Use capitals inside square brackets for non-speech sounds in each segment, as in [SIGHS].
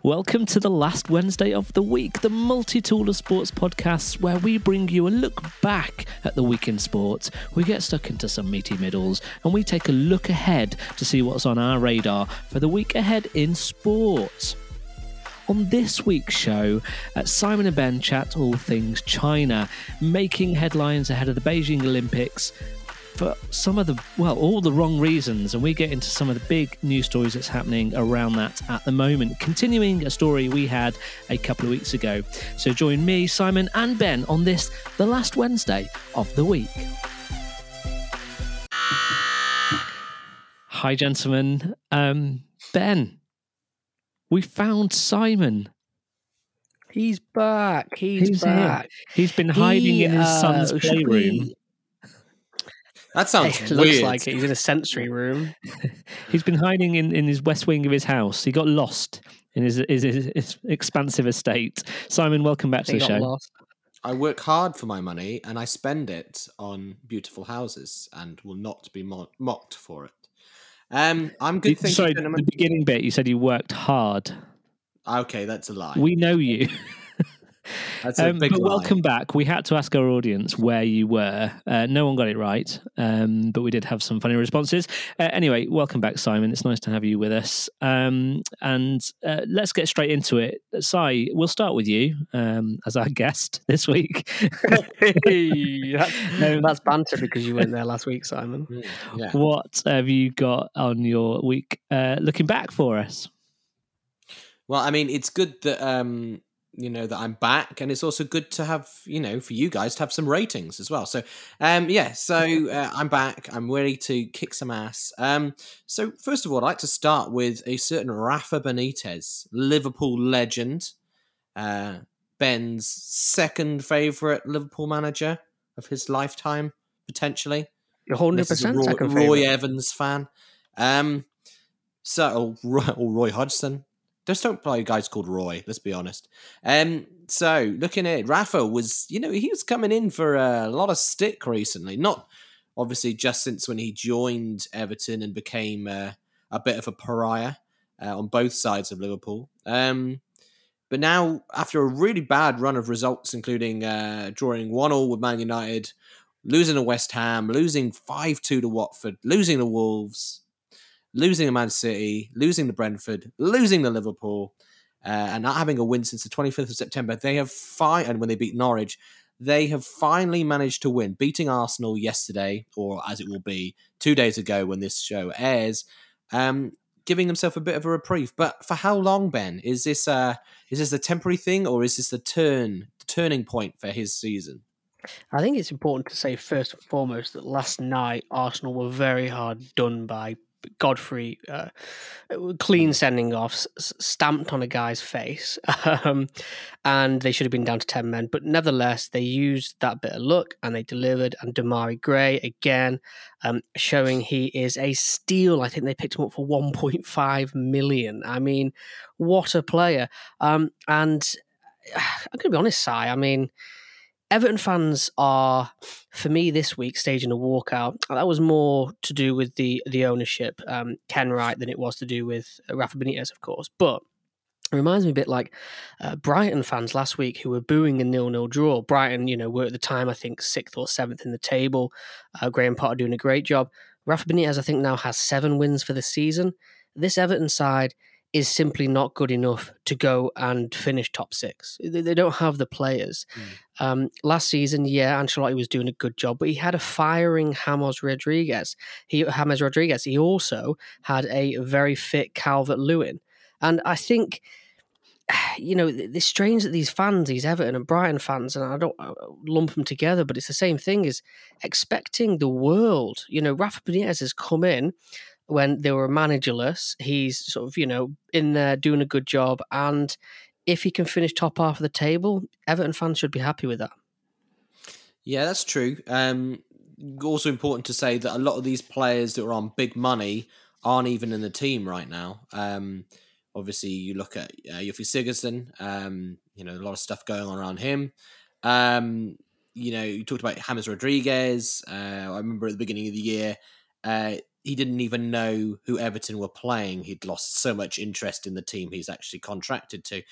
Welcome to the last Wednesday of the week, the multi tool of sports podcast, where we bring you a look back at the week in sports. We get stuck into some meaty middles and we take a look ahead to see what's on our radar for the week ahead in sports. On this week's show, Simon and Ben chat all things China, making headlines ahead of the Beijing Olympics for some of the, well, all the wrong reasons. And we get into some of the big news stories that's happening around that at the moment, continuing a story we had a couple of weeks ago. So join me, Simon, and Ben on this, the last Wednesday of the week. Hi, gentlemen. Um, Ben, we found Simon. He's back. He's, He's back. Here. He's been hiding He, in his uh, son's playroom. we- That sounds [LAUGHS] It weird. looks like it. He's in a sensory room. [LAUGHS] He's been hiding in, in his west wing of his house. He got lost in his, his, his, his expansive estate. Simon, welcome back to He the got show. lost. I work hard for my money and I spend it on beautiful houses and will not be mo- mocked for it. Um, I'm good. You- Thank Sorry, you, the beginning bit, you said you worked hard. Okay, that's a lie. We know you. [LAUGHS] that's a Um, big but lie. welcome back. We had to ask our audience where you were. Uh, no one got it right, um, but we did have some funny responses. Uh, anyway, welcome back, Simon. It's nice to have you with us. Um, and uh, let's get straight into it. Si, we'll start with you um, as our [LAUGHS] guest this week. Hey, [LAUGHS] that- Um, that's banter because you weren't there last week, Simon. Mm, yeah. what have you got on your week uh, looking back for us? Well, I mean, it's good that um, you know that I'm back, and it's also good to have you know for you guys to have some ratings as well. So, um, yeah, so [LAUGHS] uh, I'm back. I'm ready to kick some ass. Um, so first of all, I'd like to start with a certain Rafa Benitez, Liverpool legend, uh, Ben's second favorite Liverpool manager of his lifetime, potentially. You're 100% This is a Roy, Roy. Evans fan. Um, so or Roy, or Roy Hodgson. Just don't play guys called Roy. Let's be honest. Um, so looking at it, Rafa was, you know, he was coming in for a lot of stick recently. Not obviously just since when he joined Everton and became uh, a bit of a pariah uh, on both sides of Liverpool. Um, but now, after a really bad run of results, including uh, drawing one all with Man United, losing to West Ham, losing 5 2 to Watford, losing to Wolves, losing to Man City, losing to Brentford, losing to Liverpool, uh, and not having a win since the 25th of September. They have fi- and when they beat Norwich, they have finally managed to win, beating Arsenal yesterday, or as it will be two days ago when this show airs, um, giving themselves a bit of a reprieve. But for how long, Ben? Is this uh, is this a temporary thing, or is this the turn, the turning point for his season? I think it's important to say first and foremost that last night Arsenal were very hard done by Godfrey. Uh, clean sending off, s- s- stamped on a guy's face, [LAUGHS] um, and they should have been down to ten men. But nevertheless, they used that bit of luck and they delivered. And Demarai Gray again, um, showing he is a steal. I think they picked him up for one point five million. I mean, what a player! Um, and [SIGHS] I'm going to be honest, Si. I mean. Everton fans are, for me, this week staging a walkout. That was more to do with the the ownership, um, Kenwright, than it was to do with uh, Rafa Benitez, of course. But it reminds me a bit like uh, Brighton fans last week who were booing a nil-nil draw. Brighton, you know, were at the time I think sixth or seventh in the table. Uh, Graham Potter doing a great job. Rafa Benitez, I think, now has seven wins for the season. This Everton side is simply not good enough to go and finish top six. They, they don't have the players. Um, last season, yeah, Ancelotti was doing a good job, but he had a firing James Rodriguez. He James Rodriguez. He also had a very fit Calvert Lewin, and I think. [SIGHS] You know, it's strange that these fans, these Everton and Brighton fans, and I don't uh, lump them together, but it's the same thing is expecting the world. You know, Rafa Benitez has come in when they were managerless. He's sort of, you know, in there doing a good job. And if he can finish top half of the table, Everton fans should be happy with that. Yeah, that's true. Um, also important to say that a lot of these players that are on big money aren't even in the team right now. Um, obviously, you look at uh, Gylfi Sigurdsson. Um, you know, a lot of stuff going on around him. Um, you know, you talked about James Rodriguez. Uh, I remember at the beginning of the year, uh, he didn't even know who Everton were playing. He'd lost so much interest in the team he's actually contracted to.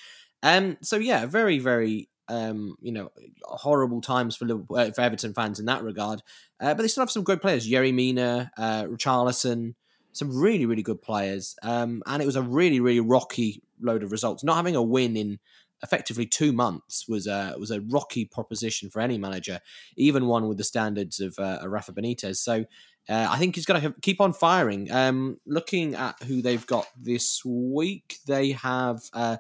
Um, so yeah, very, very, um, you know, horrible times for uh, for Everton fans in that regard. Uh, but they still have some great players: Yerry Mina, uh, Richarlison, some really, really good players. Um, and it was a really, really rocky load of results. Not having a win in effectively two months was a was a rocky proposition for any manager, even one with the standards of uh, Rafa Benitez. So uh, I think he's got to keep on firing. Um, looking at who they've got this week, they have uh,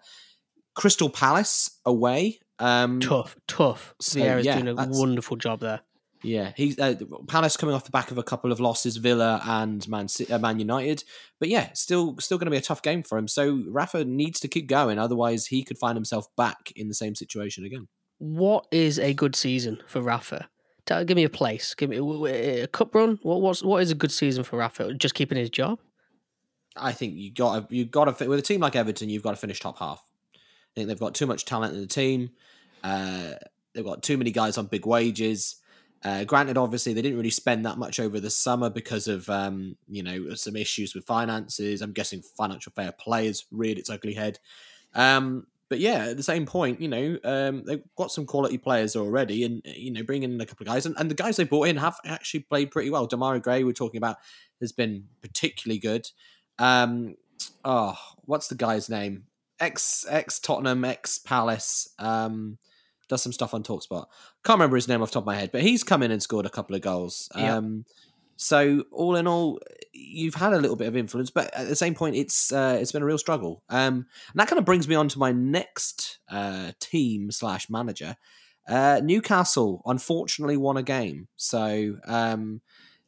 Crystal Palace away. Um, tough, tough. So, Vieira's yeah, doing a wonderful job there. Yeah, he's uh, Palace coming off the back of a couple of losses, Villa and Man, uh, Man United. But yeah, still still going to be a tough game for him. So Rafa needs to keep going, otherwise he could find himself back in the same situation again. What is a good season for Rafa? Give me a place. Give me a cup run. What what's what is a good season for Rafa? Just keeping his job. I think you got you got to with a team like Everton, you've got to finish top half. I think they've got too much talent in the team. Uh, they've got too many guys on big wages. Uh, granted, obviously, they didn't really spend that much over the summer because of um, you know some issues with finances. I'm guessing financial fair play has reared its ugly head. Um, but yeah, at the same point, you know, um, they've got some quality players already, and you know, bringing in a couple of guys, and, and the guys they brought in have actually played pretty well. Demarai Gray, we're talking about, has been particularly good. Um, oh, what's the guy's name? Ex ex Tottenham, ex Palace. Um, does some stuff on talkSPORT. Can't remember his name off the top of my head, but he's come in and scored a couple of goals. Um, so all in all, you've had a little bit of influence, but at the same point, it's uh, it's been a real struggle. Um, and that kind of brings me on to my next uh, team slash manager. Uh, Newcastle unfortunately won a game, so um,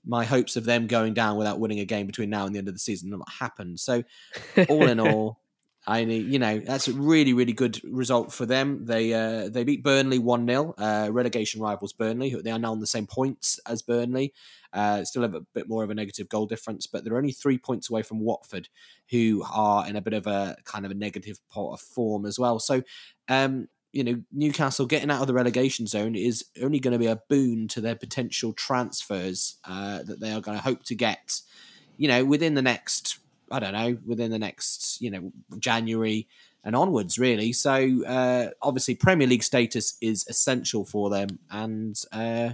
my hopes of them going down without winning a game between now and the end of the season not happened. So all in [LAUGHS] all, I you know that's a really really good result for them. They uh, they beat Burnley one 0 uh, relegation rivals Burnley. Who they are now on the same points as Burnley. Uh, still have a bit more of a negative goal difference, but they're only three points away from Watford, who are in a bit of a kind of a negative pot of form as well. So, um, you know, Newcastle getting out of the relegation zone is only going to be a boon to their potential transfers uh, that they are going to hope to get. You know, within the next I don't know, within the next, you know, January and onwards, really. So uh, obviously, Premier League status is essential for them, and uh,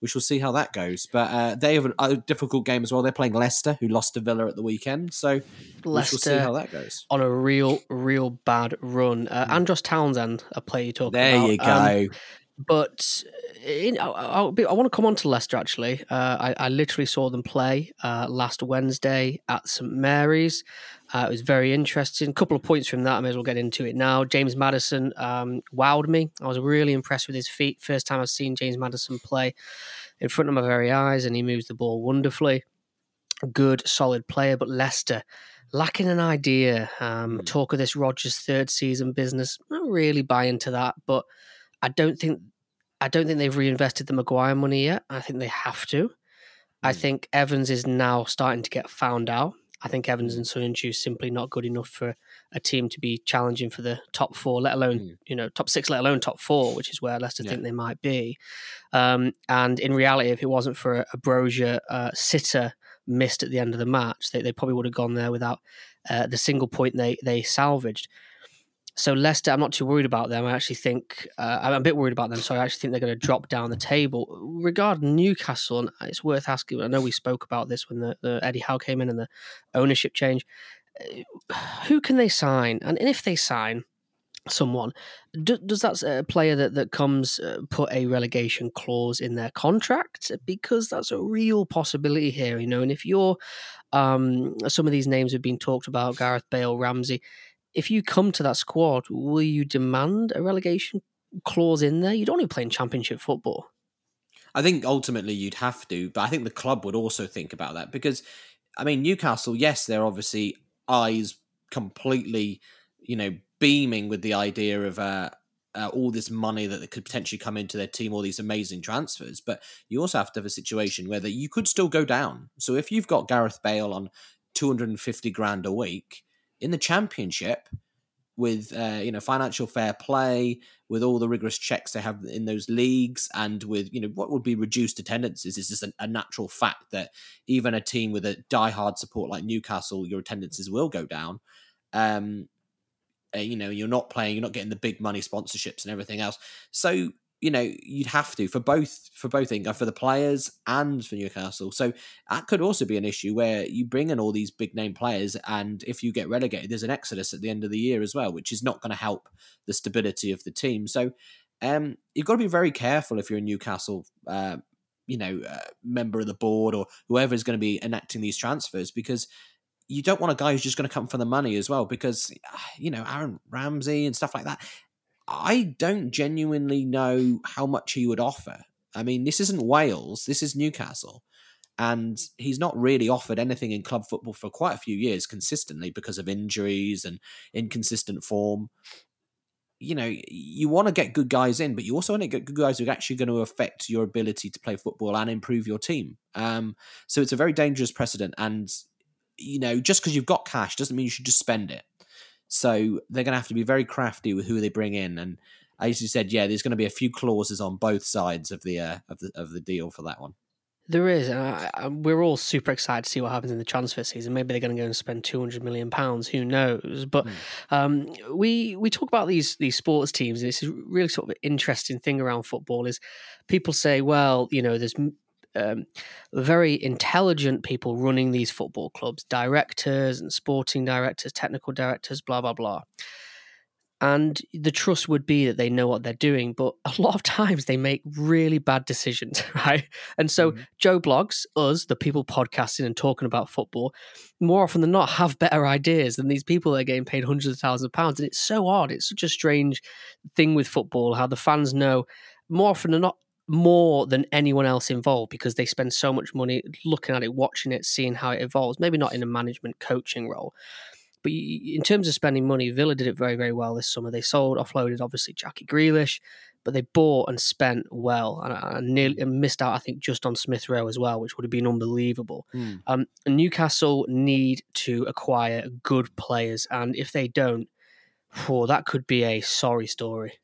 we shall see how that goes. But uh, they have a difficult game as well. They're playing Leicester, who lost to Villa at the weekend. So Leicester we shall see how that goes. On a real, real bad run. Uh, mm. Andros Townsend, a player you talk there about. There you go. Um, but in, I, I, I, want to come on to Leicester actually. Uh, I, I, literally saw them play uh, last Wednesday at St Mary's. Uh, it was very interesting. A couple of points from that. I may as well get into it now. James Maddison um, wowed me. I was really impressed with his feet. First time I've seen James Maddison play in front of my very eyes, and he moves the ball wonderfully. Good, solid player, but Leicester lacking an idea. Um, mm. Talk of this Rodgers third season business. Not really buy into that, but I don't think I don't think they've reinvested the Maguire money yet. I think they have to. Mm. I think Evans is now starting to get found out. I think Evans and Soyuncu is simply not good enough for a team to be challenging for the top four, let alone mm. you know top six, let alone top four, which is where Leicester yeah. think they might be. Um, and in reality, if it wasn't for a, Broja uh, sitter missed at the end of the match, they, they probably would have gone there without uh, the single point they they salvaged. So Leicester, I'm not too worried about them. I actually think uh, I'm a bit worried about them. So I actually think they're going to drop down the table. Regarding Newcastle, and it's worth asking. I know we spoke about this when the, the Eddie Howe came in and the ownership change. [SIGHS] Who can they sign? And if they sign someone, do, does that uh, player that that comes uh, put a relegation clause in their contract? Because that's a real possibility here, you know. And if you're um, some of these names have been talked about, Gareth Bale, Ramsey if you come to that squad, will you demand a relegation clause in there? You'd only play in championship football. I think ultimately you'd have to, but I think the club would also think about that because, I mean, Newcastle, yes, they're obviously eyes completely, you know, beaming with the idea of uh, uh, all this money that could potentially come into their team, all these amazing transfers. But you also have to have a situation where that you could still go down. So if you've got Gareth Bale on 250 grand a week, in the championship, with uh, you know financial fair play, with all the rigorous checks they have in those leagues, and with you know what would be reduced attendances, is just a, a natural fact that even a team with a die-hard support like Newcastle, your attendances will go down. Um, uh, you know, you're not playing, you're not getting the big money sponsorships and everything else. So you know you'd have to for both for both England for the players and for Newcastle. So that could also be an issue where you bring in all these big name players, and if you get relegated, there's an exodus at the end of the year as well, which is not going to help the stability of the team. So um, you've got to be very careful if you're a Newcastle. Uh, you know, uh, member of the board or whoever is going to be enacting these transfers because you don't want a guy who's just going to come for the money as well because you know Aaron Ramsey and stuff like that I don't genuinely know how much he would offer. I mean, this isn't Wales, this is Newcastle. And he's not really offered anything in club football for quite a few years consistently because of injuries and inconsistent form. You know, you want to get good guys in, but you also want to get good guys who are actually going to affect your ability to play football and improve your team. Um, so it's a very dangerous precedent. And, you know, just because you've got cash doesn't mean you should just spend it. So they're going to have to be very crafty with who they bring in. And as you said, yeah, there's going to be a few clauses on both sides of the uh, of the of the deal for that one. There is, and I, we're all super excited to see what happens in the transfer season. Maybe they're going to go and spend two hundred million pounds. Who knows? But mm. um, we we talk about these these sports teams, and this is really sort of an interesting thing around football. Is people say, well, you know, there's um, very intelligent people running these football clubs, directors and sporting directors, technical directors, blah, blah, blah. And the trust would be that they know what they're doing, but [LAUGHS] a lot of times they make really bad decisions, [LAUGHS] right? And so mm-hmm. Joe Blogs, us, the people podcasting and talking about football, more often than not have better ideas than these people that are getting paid hundreds of thousands of pounds. And it's so odd. It's such a strange thing with football, how the fans know more often than not more than anyone else involved because they spend so much money looking at it, watching it, seeing how it evolves. Maybe not in a management coaching role, but in terms of spending money, Villa did it very, very well this summer. They sold, offloaded, obviously, Jackie Grealish, but they bought and spent well. And I, nearly missed out, I think, just on Smith Rowe as well, which would have been unbelievable. Mm. Um, Newcastle need to acquire good players, and if they don't, oh, that could be a sorry story.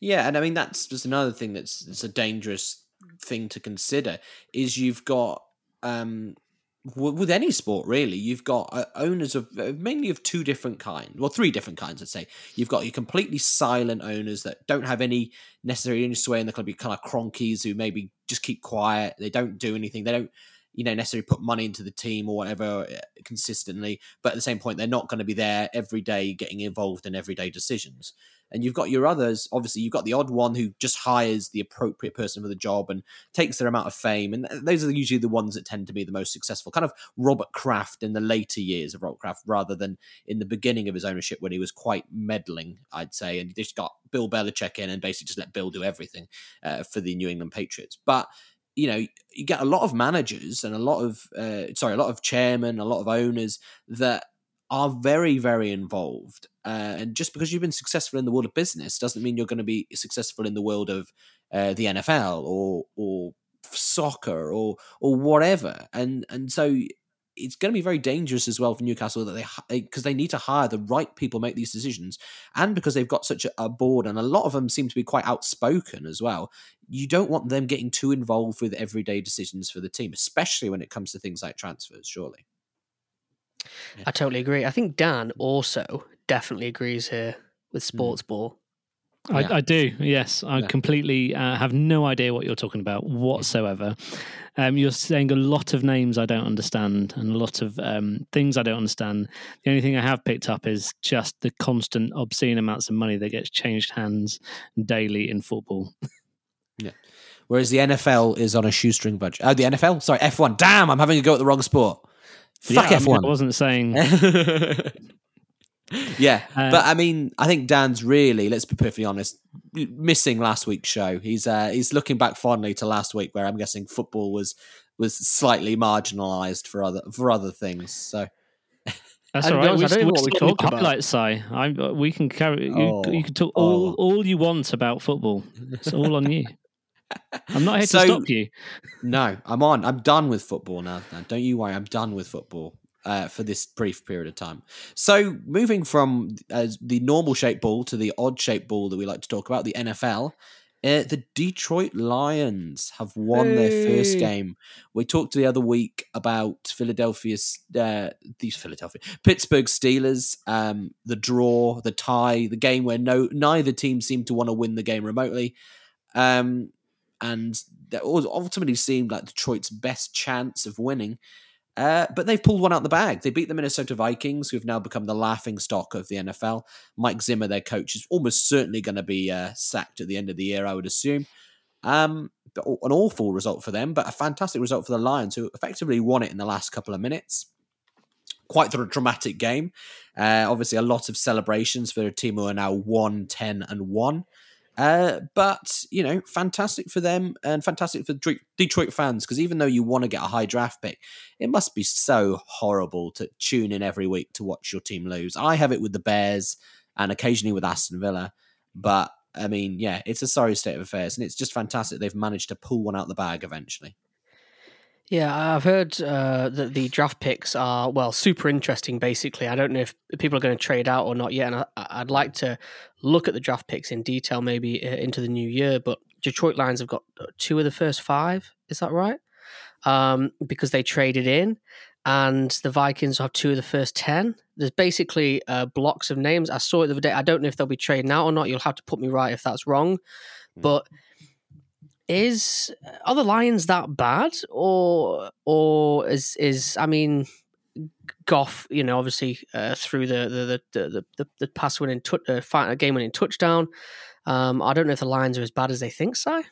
Yeah, and I mean that's just another thing that's a dangerous thing to consider is you've got um with any sport really you've got uh, owners of uh, mainly of two different kinds well three different kinds i'd say. You've got your completely silent owners that don't have any necessary any sway in the club you kind of cronkies who maybe just keep quiet they don't do anything they don't you know necessarily put money into the team or whatever uh, consistently but at the same point they're not going to be there every day getting involved in everyday decisions and you've got your others obviously you've got the odd one who just hires the appropriate person for the job and takes their amount of fame. And those are usually the ones that tend to be the most successful kind of robert kraft in the later years of robert kraft rather than in the beginning of his ownership when he was quite meddling i'd say. And just got bill belichick in and basically just let bill do everything uh, for the new england patriots. But you know you get a lot of managers and a lot of uh, sorry a lot of chairmen a lot of owners that are very very involved uh, and just because you've been successful in the world of business doesn't mean you're going to be successful in the world of uh, the NFL or or soccer or or whatever and and so it's going to be very dangerous as well for Newcastle that they because they need to hire the right people make these decisions, and because they've got such a, a, board and a lot of them seem to be quite outspoken as well. You don't want them getting too involved with everyday decisions for the team, especially when it comes to things like transfers. Surely, yeah. I totally agree. I think Dan also definitely agrees here with mm. sports mm. ball. I, yeah. I, do. Yes, I yeah. completely uh, have no idea what you're talking about whatsoever. Um, you're saying a lot of names I don't understand and a lot of um, things I don't understand. The only thing I have picked up is just the constant obscene amounts of money that gets changed hands daily in football. yeah. Whereas the NFL is on a shoestring budget. Oh, the NFL? Sorry, F1. Damn, I'm having a go at the wrong sport. Fuck yeah, F1. I, mean, I wasn't saying [LAUGHS] yeah, uh, but I mean, I think Dan's really, let's be perfectly honest, missing last week's show. He's uh, he's looking back fondly to last week, where I'm guessing football was was slightly marginalised for other for other things. So. That's [LAUGHS] all right. We, I don't know what we talk about. Highlights, Si. I'm, we can carry. You, oh, you can talk all, oh. all you want about football. It's all on you. [LAUGHS] I'm not here so, to stop you. No, I'm on. I'm done with football now. Don't you worry. I'm done with football. uh, for this brief period of time. So, moving from uh, the normal shaped ball to the odd shaped ball that we like to talk about, the NFL. Uh, the Detroit Lions have won their first game. We talked the other week about Philadelphia's uh, these Philadelphia Pittsburgh Steelers, um, the draw, the tie, the game where no neither team seemed to want to win the game remotely, um, and that ultimately seemed like Detroit's best chance of winning. Uh, but they've pulled one out of the bag. They beat the Minnesota Vikings, who have now become the laughing stock of the NFL. Mike Zimmer, their coach, is almost certainly going to be uh, sacked at the end of the year, I would assume. Um, an awful result for them, but a fantastic result for the Lions, who effectively won it in the last couple of minutes. Quite the dramatic game. Uh, obviously, a lot of celebrations for a team who are now 1 10 and 1. Uh, but, you know, fantastic for them and fantastic for Detroit- fans because even though you want to get a high draft pick, it must be so horrible to tune in every week to watch your team lose. I have it with the Bears and occasionally with Aston Villa, but I mean, yeah, it's a sorry state of affairs, and it's just fantastic they've managed to pull one out of the bag eventually. Yeah, I've heard uh, that the draft picks are well super interesting. Basically, I don't know if people are going to trade out or not yet, and I, I'd like to look at the draft picks in detail maybe uh, into the new year. But Detroit Lions have got uh, two of the first five. Is that right? Um, because they traded in, and the Vikings have two of the first ten. There's basically uh, blocks of names. I saw it the other day. I don't know if they'll be trading out or not. You'll have to put me right if that's wrong. Mm. Is are the Lions that bad, or or is is I mean, Goff, you know, obviously uh, through the the the the, the, the pass winning tu- uh, game winning touchdown. Um, I don't know if the Lions are as bad as they think, Si.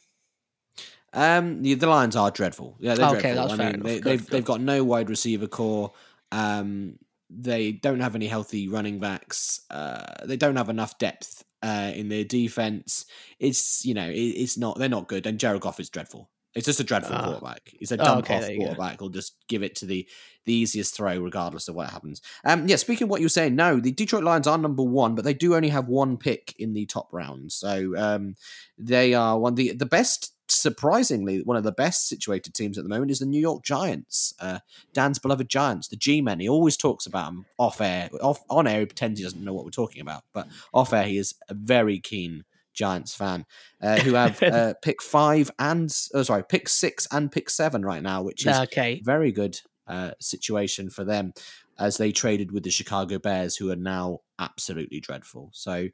Um, the, the Lions are dreadful. Yeah, they're Okay, dreadful. that's I mean, they, they've they've got no wide receiver core. Um, they don't have any healthy running backs. Uh, they don't have enough depth uh, in their defense. It's you know it, it's not they're not good. And Jared Goff is dreadful. It's just a dreadful Ah. quarterback. He's a Oh, okay, off there you go. quarterback. He'll just give it to the the easiest throw, regardless of what happens. Um, yeah. Speaking of what you were saying, no, the Detroit Lions are number one, but they do only have one pick in the top round. So um, they are one the the best. Surprisingly, one of the best situated teams at the moment is the New York Giants. Uh, Dan's beloved Giants, the G-men. He always talks about them off air. Off on air, he pretends he doesn't know what we're talking about, but off air, he is a very keen Giants fan uh, who have [LAUGHS] uh, pick five and oh, sorry, pick six and pick seven right now, which is Okay, very good uh, situation for them as they traded with the Chicago Bears, who are now absolutely dreadful. So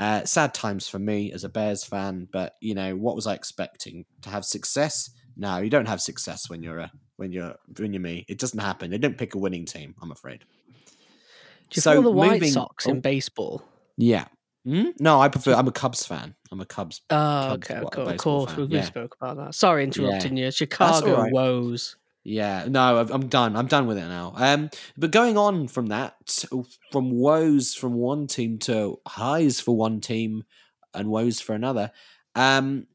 uh, sad times for me as a Bears fan, but you know what was I expecting to have success? No, you don't have success when you're a when you're when you're me. It doesn't happen. They don't pick a winning team. I'm afraid. do you so follow the White moving- Sox oh. in baseball? Yeah. Hmm? No, I prefer. I'm a Cubs fan. I'm a Cubs. Oh, Cubs okay, wa- of course, we, yeah. spoke about that. Sorry, interrupting you. Chicago alright. woes. Yeah, no, I'm done. I'm done with it now. Um, but going on from that, from woes from one team to highs for one team and woes for another, um,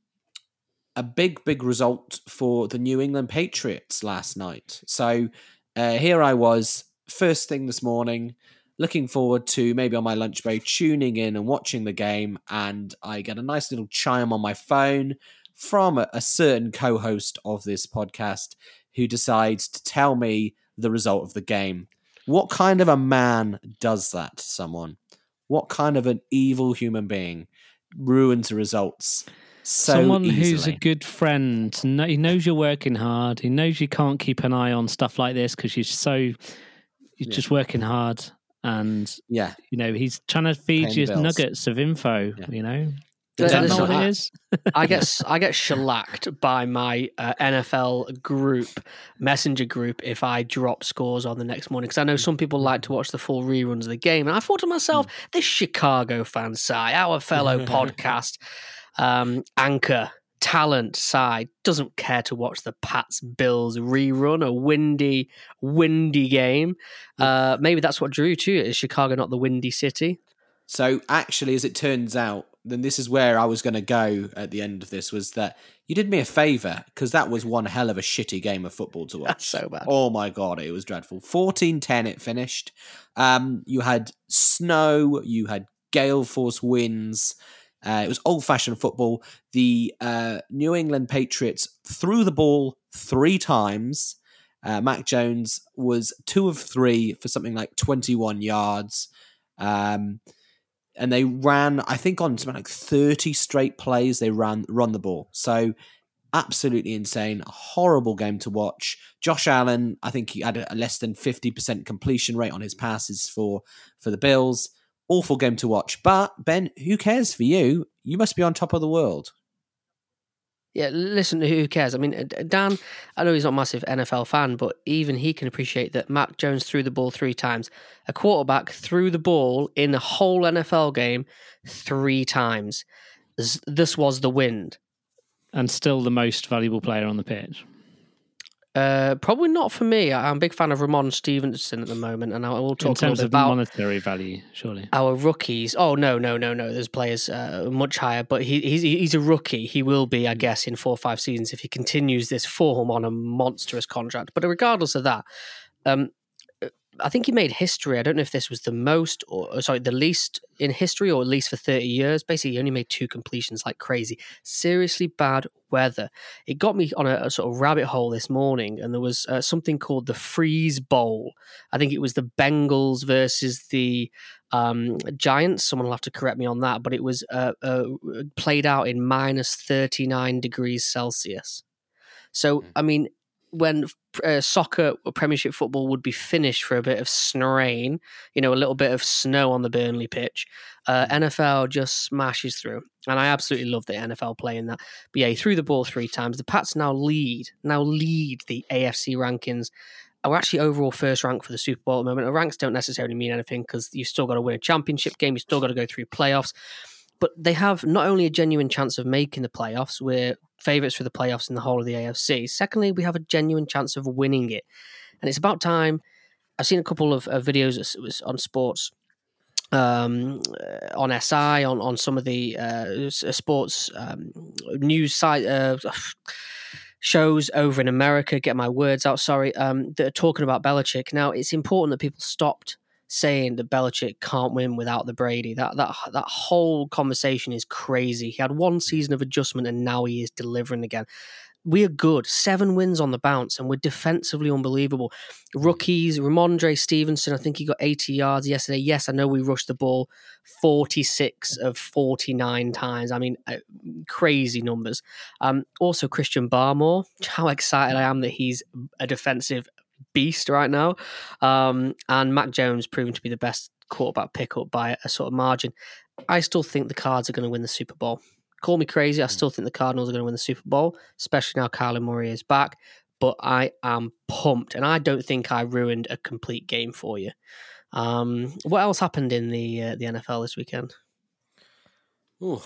a big, big result for the New England Patriots last night. So uh, here I was, first thing this morning, looking forward to maybe on my lunch break, tuning in and watching the game, and I get a nice little chime on my phone from a, a certain co host of this podcast who decides to tell me the result of the game. What kind of a man does that to someone? What kind of an evil human being ruins the results so Someone easily? who's a good friend. kno- He knows you're working hard. He knows you can't keep an eye on stuff like this because you're so you're Yeah. just working hard, and yeah, you know he's trying to feed you bills. nuggets of info. Yeah. You know, is that listen, not what I- it is? I get [LAUGHS] s- I get shellacked by my uh, NFL group messenger group if I drop scores on the next morning because I know some people like to watch the full reruns of the game, and I thought to myself, this Chicago fan side, our fellow [LAUGHS] podcast um, anchor talent side doesn't care to watch the Pats Bills rerun a windy windy game. Uh, maybe that's what drew to it. Is Chicago not the windy city? So actually, as it turns out, then this is where I was going to go at the end of this was that you did me a favor because that was one hell of a shitty game of football to [LAUGHS] watch. That's so bad. Oh my god, it was dreadful. 14-10 it finished. Um, you had snow, you had gale force winds. Uh, it was old-fashioned football. The uh, New England Patriots threw the ball three times. Uh, Mac Jones was two of three for something like 21 yards. Um, and they ran, I think, on something like 30 straight plays, they ran run the ball. So absolutely insane. Horrible game to watch. Josh Allen, I think he had a less than 50% completion rate on his passes for for the Bills. Awful game to watch. But Ben, who cares for you? You must be on top of the world. Yeah, listen, to who cares? I mean, Dan, I know he's not a massive NFL fan, but even he can appreciate that Mac Jones threw the ball three times. A quarterback threw the ball in the whole NFL game three times. This was the wind. And still the most valuable player on the pitch. Uh, probably not for me. I'm a big fan of Ramon Stevenson at the moment, and I will talk in terms of about monetary value. Surely our rookies. Oh no, no, no, no. There's players uh, much higher, but he, he's he's a rookie. He will be, I guess, in four or five seasons if he continues this form on a monstrous contract. But regardless of that, um, I think he made history. I don't know if this was the most or sorry, the least in history or at least for 30 years. Basically, he only made two completions like crazy. Seriously bad weather. It got me on a, a sort of rabbit hole this morning, and there was uh, something called the Freeze Bowl. I think it was the Bengals versus the um, Giants. Someone will have to correct me on that, but it was uh, uh, played out in minus 39 degrees Celsius. So, hmm. I mean, when uh, soccer or Premiership football would be finished for a bit of rain, you know, a little bit of snow on the Burnley pitch, uh, mm. NFL just smashes through. And I absolutely love the NFL playing that. But yeah, he threw the ball three times. The Pats now lead, now lead the AFC rankings. We're actually overall first rank for the Super Bowl at the moment. Ranks don't necessarily mean anything because you've still got to win a championship game. You've still got to go through playoffs but they have not only a genuine chance of making the playoffs, we're favourites for the playoffs in the whole of the AFC. Secondly, we have a genuine chance of winning it. And it's about time. I've seen a couple of uh, videos on sports um, uh, on SI, on, on some of the uh, sports um, news site uh, shows over in America. Get my words out, sorry. Um, that are talking about Belichick. Now, it's important that people stopped saying that Belichick can't win without the Brady. That that that whole conversation is crazy. He had one season of adjustment and now he is delivering again. We are good. Seven wins on the bounce, and we're defensively unbelievable. Rookies, Rhamondre Stevenson, I think he got 80 yards yesterday. Yes, I know we rushed the ball 46 of 49 times. I mean, uh, crazy numbers. Um, also, Christian Barmore. How excited I am that he's a defensive beast right now. Um, and Mac Jones proven to be the best quarterback pickup by a sort of margin. I still think the Cards are going to win the Super Bowl. Call me crazy. I hmm. still think the Cardinals are going to win the Super Bowl, especially now Kyler Murray is back. But I am pumped, and I don't think I ruined a complete game for you. Um, what else happened in the uh, the NFL this weekend? Ooh,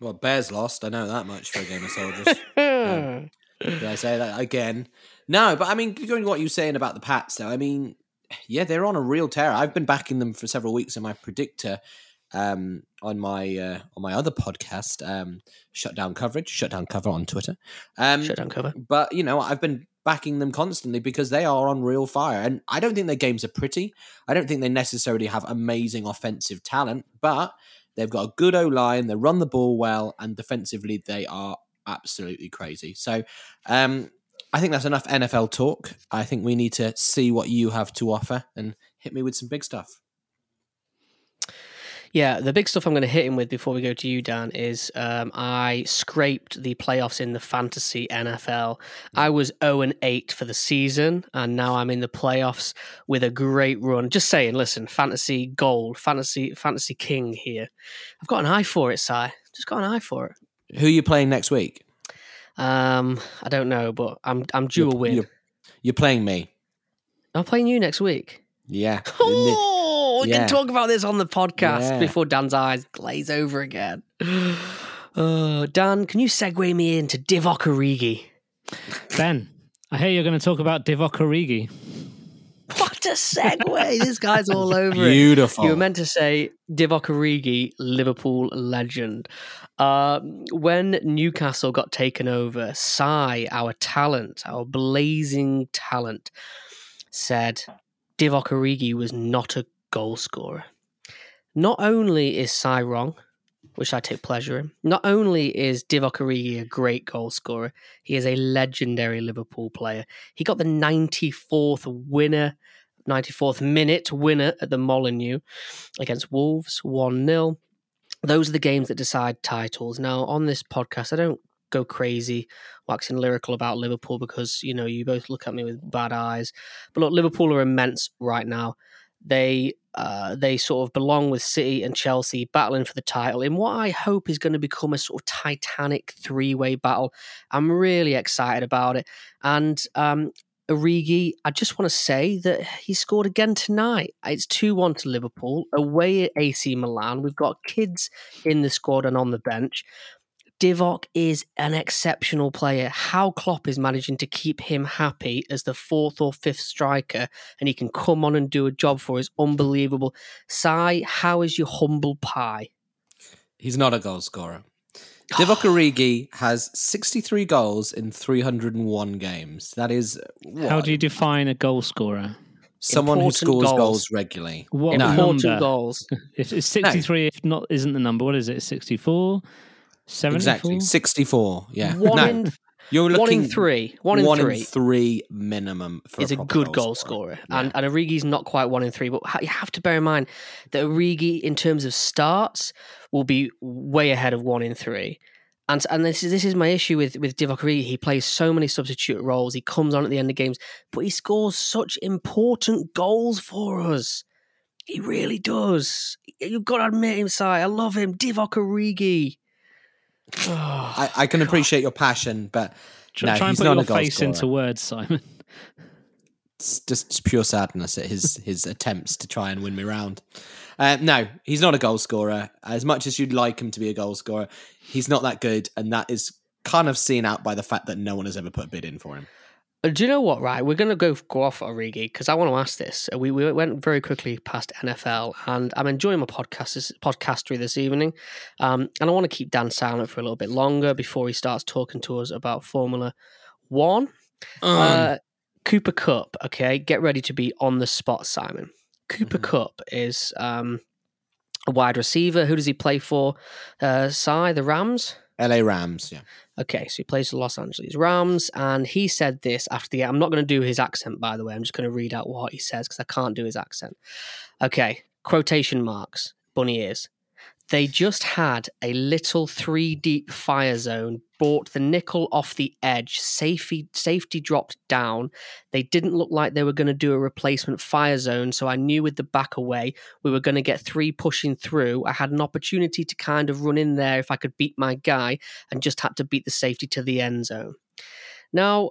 well, Bears lost. I know that much for a game of soldiers. [LAUGHS] um, did I say that again? No, but I mean, going to what you're saying about the Pats, though, I mean, yeah, they're on a real tear. I've been backing them for several weeks in my predictor um, on my uh, on my other podcast, um, Shutdown Coverage, Shutdown Cover on Twitter. Um, Shutdown Cover. But you know, I've been backing them constantly because they are on real fire, and I don't think their games are pretty. I don't think they necessarily have amazing offensive talent, but they've got a good O line. They run the ball well, and defensively they are absolutely crazy. So, um, I think that's enough NFL talk. I think we need to see what you have to offer and hit me with some big stuff. Yeah, the big stuff I'm going to hit him with before we go to you, Dan, is um, I scraped the playoffs in the fantasy NFL. I was 0 and 8 for the season, and now I'm in the playoffs with a great run. Just saying, listen, fantasy gold, fantasy fantasy king here. I've got an eye for it, Si. Just got an eye for it. Who are you playing next week? Um, I don't know, but I'm I'm due you're, a win. You're, you're, playing me. I'm playing you next week. Yeah. [LAUGHS] Oh, we yeah. can talk about this on the podcast yeah. before Dan's eyes glaze over again. [SIGHS] Uh, Dan, can you segue me into Divock Origi? Ben, I hear you're going to talk about Divock Origi. What a segue! [LAUGHS] this guy's all over Beautiful. it. Beautiful. You were meant to say Divock Origi, Liverpool legend. Uh, when Newcastle got taken over, Si, our talent, our blazing talent, said Divock Origi was not a goal scorer. Not only is Si wrong, which I take pleasure in. Not only is Divock Origi a great goal scorer, he is a legendary Liverpool player. He got the 94th winner, 94th minute winner at the Molineux against Wolves, 1 0. Those are the games that decide titles. Now, on this podcast, I don't go crazy waxing lyrical about Liverpool because, you know, you both look at me with bad eyes. But look, Liverpool are immense right now. They uh, they sort of belong with City and Chelsea battling for the title in what I hope is going to become a sort of titanic three way battle. I'm really excited about it. And um, Origi, I just want to say that he scored again tonight. It's 2 1 to Liverpool, away at AC Milan. We've got kids in the squad and on the bench. Divock is an exceptional player. How Klopp is managing to keep him happy as the fourth or fifth striker and he can come on and do a job for is unbelievable. Si, how is your humble pie? He's not a goal scorer. [SIGHS] Divock Origi has 63 goals in 301 games. That is what? How do you define a goal scorer? someone who Important scores goals. goals. regularly. What No. Important number? goals. [LAUGHS] If it's 63, if not, isn't the number. What is it? 64? 74? Exactly, 64. Yeah, One no, in you're looking one in three. One in three. three minimum for is a proper good goal scorer. Yeah. And, and Origi's not quite one in three, but you have to bear in mind that Origi, in terms of starts, will be way ahead of one in three. And and this is this is my issue with with Divock Origi. He plays so many substitute roles. He comes on at the end of games, but he scores such important goals for us. He really does. You've got to admit him, Si. I love him, Divock Origi. I, I can appreciate your passion, but Try, No, try and put not your a face scorer. into words, Simon. it's just pure sadness at his his attempts to try and win me round. Uh, no, he's not a goal scorer. As much as you'd like him to be a goal scorer, he's not that good, and that is kind of seen out by the fact that no one has ever put a bid in for him. Uh, Do you know what? Right, we're going to go go off Origi because I want to ask this. Uh, We we went very quickly past NFL, and I'm enjoying my podcast this, podcastery this evening, um, and I want to keep Dan silent for a little bit longer before he starts talking to us about Formula One. Um, Uh, Cooper Kupp. Okay, get ready to be on the spot, Simon. Cooper Mhm. Kupp is um, a wide receiver. Who does he play for? Uh, Si, the Rams. LA Rams, yeah. Okay, so he plays for Los Angeles Rams, and he said this after the. I'm not going to do his accent, by the way. I'm just going to read out what he says because I can't do his accent. Okay, quotation marks, bunny ears. They just had a little three deep fire zone, brought the nickel off the edge, safety, safety dropped down. They didn't look like they were going to do a replacement fire zone, so I knew with the back away, we were going to get three pushing through. I had an opportunity to kind of run in there if I could beat my guy, and just had to beat the safety to the end zone. Now,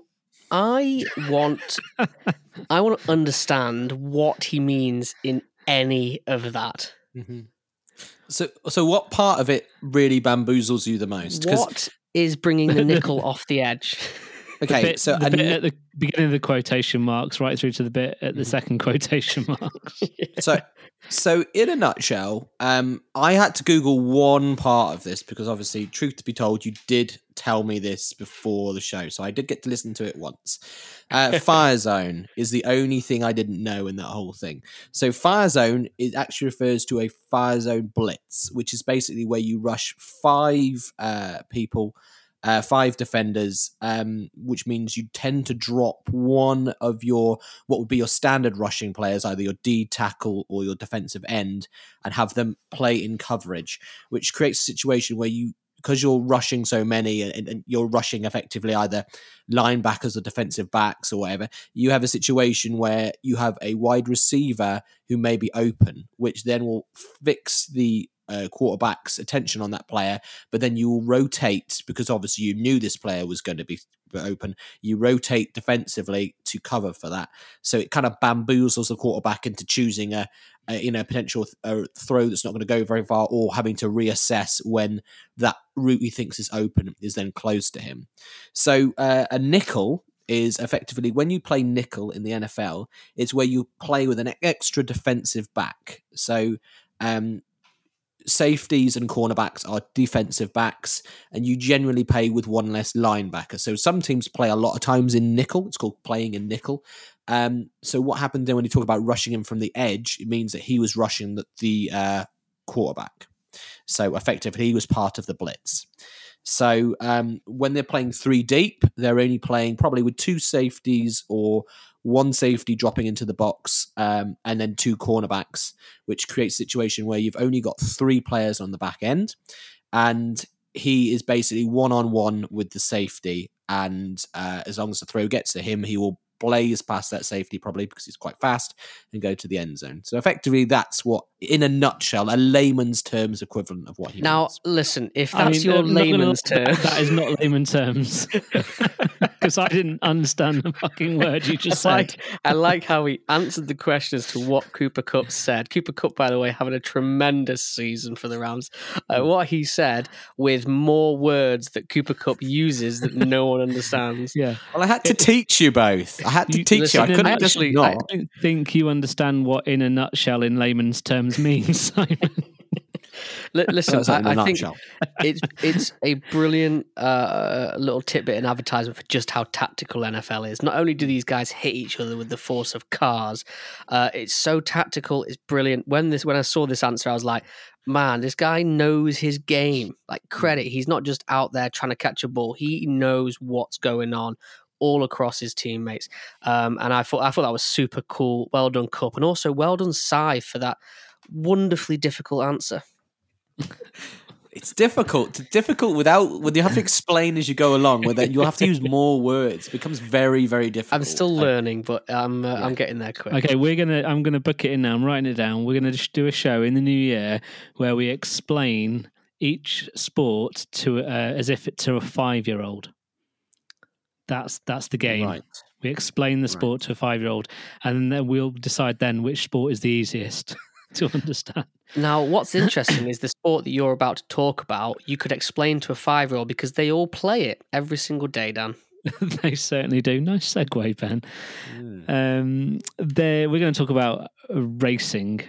I want [LAUGHS] I want to understand what he means in any of that. Mm-hmm. So, so what part of it really bamboozles you the most? What is bringing the nickel [LAUGHS] off the edge? Okay, bit, so the bit at the beginning of the quotation marks, right through to the bit at the Mhm. second quotation [LAUGHS] marks. [LAUGHS] so so in a nutshell um i had to google one part of this because obviously truth to be told you did tell me this before the show so i did get to listen to it once uh, [LAUGHS] fire zone is the only thing i didn't know in that whole thing so fire zone it actually refers to a fire zone blitz which is basically where you rush five uh, people uh, five defenders, um, which means you tend to drop one of your what would be your standard rushing players, either your D tackle or your defensive end, and have them play in coverage, which creates a situation where you because you're rushing so many and, and you're rushing effectively either linebackers or defensive backs or whatever, you have a situation where you have a wide receiver who may be open, which then will fix the uh, quarterback's attention on that player, but then you will rotate because obviously you knew this player was going to be open. You rotate defensively to cover for that, so it kind of bamboozles the quarterback into choosing a, a you know potential th- a throw that's not going to go very far, or having to reassess when that route he thinks is open is then closed to him. So uh, a nickel is effectively when you play nickel in the NFL, it's where you play with an extra defensive back. So um, safeties and cornerbacks are defensive backs, and you generally play with one less linebacker. So some teams play a lot of times in nickel. It's called playing in nickel. Um, so what happened then when you talk about rushing him from the edge, it means that he was rushing the, the uh, quarterback. So effectively, he was part of the blitz. So um, when they're playing three deep, they're only playing probably with two safeties or one safety dropping into the box, um, and then two cornerbacks, which creates a situation where you've only got three players on the back end, and he is basically one on one with the safety. And uh, as long as the throw gets to him, he will blaze past that safety probably because he's quite fast and go to the end zone. So effectively, that's what, in a nutshell, a layman's terms equivalent of what he now means. listen. If I that's mean, your I'm not gonna layman's lie, term, That is not layman terms. [LAUGHS] [LAUGHS] Because I didn't understand the fucking word you just I said. like, I like how he answered the question as to what Cooper Kupp said. Cooper Kupp, by the way, having a tremendous season for the Rams. Uh, Mm. what he said with more words that Cooper Kupp uses that no one understands. Yeah. Well, I had to teach you both. I had to You- teach you. I couldn't I just actually- not. I don't think you understand what in a nutshell in layman's terms means, [LAUGHS] Simon. Li- [LAUGHS] listen, I, in I, think it's it's a brilliant uh, little tidbit and advertisement for just how tactical NFL is. Not only do these guys hit each other with the force of cars, uh, it's so tactical. It's brilliant. When this when I saw this answer, I was like, man, this guy knows his game. Like credit, he's not just out there trying to catch a ball. He knows what's going on. All across his teammates, um, and I thought I thought that was super cool. Well done, Kupp, and also well done, Si, for that wonderfully difficult answer. It's difficult. It's difficult without when you have to explain as you go along. With it, you'll have to use [LAUGHS] more words. It becomes very, very difficult. I'm still learning, but I'm uh, Yeah. I'm getting there quick. Okay, we're gonna. I'm gonna book it in now. I'm writing it down. We're gonna just do a show in the new year where we explain each sport to uh, as if it to a five year old. That's that's the game. Right. We explain the Right. sport to a five year old, and then we'll decide then which sport is the easiest [LAUGHS] to understand. Now, what's [CLEARS THROAT] interesting is the sport that you're about to talk about. You could explain to a five year old because they all play it every single day, Dan. [LAUGHS] they certainly do. Nice segue, Ben. Mm. Um, there we're going to talk about racing,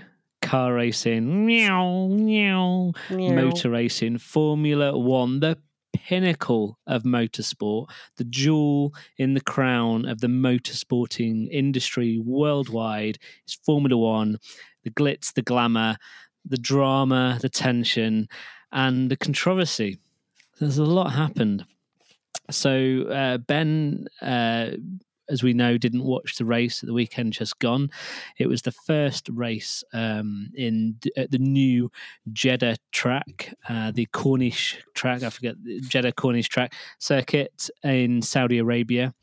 car racing, meow, meow, motor racing, Formula One, the pinnacle of motorsport, the jewel in the crown of the motorsporting industry worldwide is Formula One. The glitz, the glamour, the drama, the tension, and the controversy. There's a lot happened. So uh, Ben, uh, as we know, didn't watch the race at the weekend just gone. It was the first race um, in at the new Jeddah track, uh, the Corniche track. I forget Jeddah Corniche track circuit in Saudi Arabia.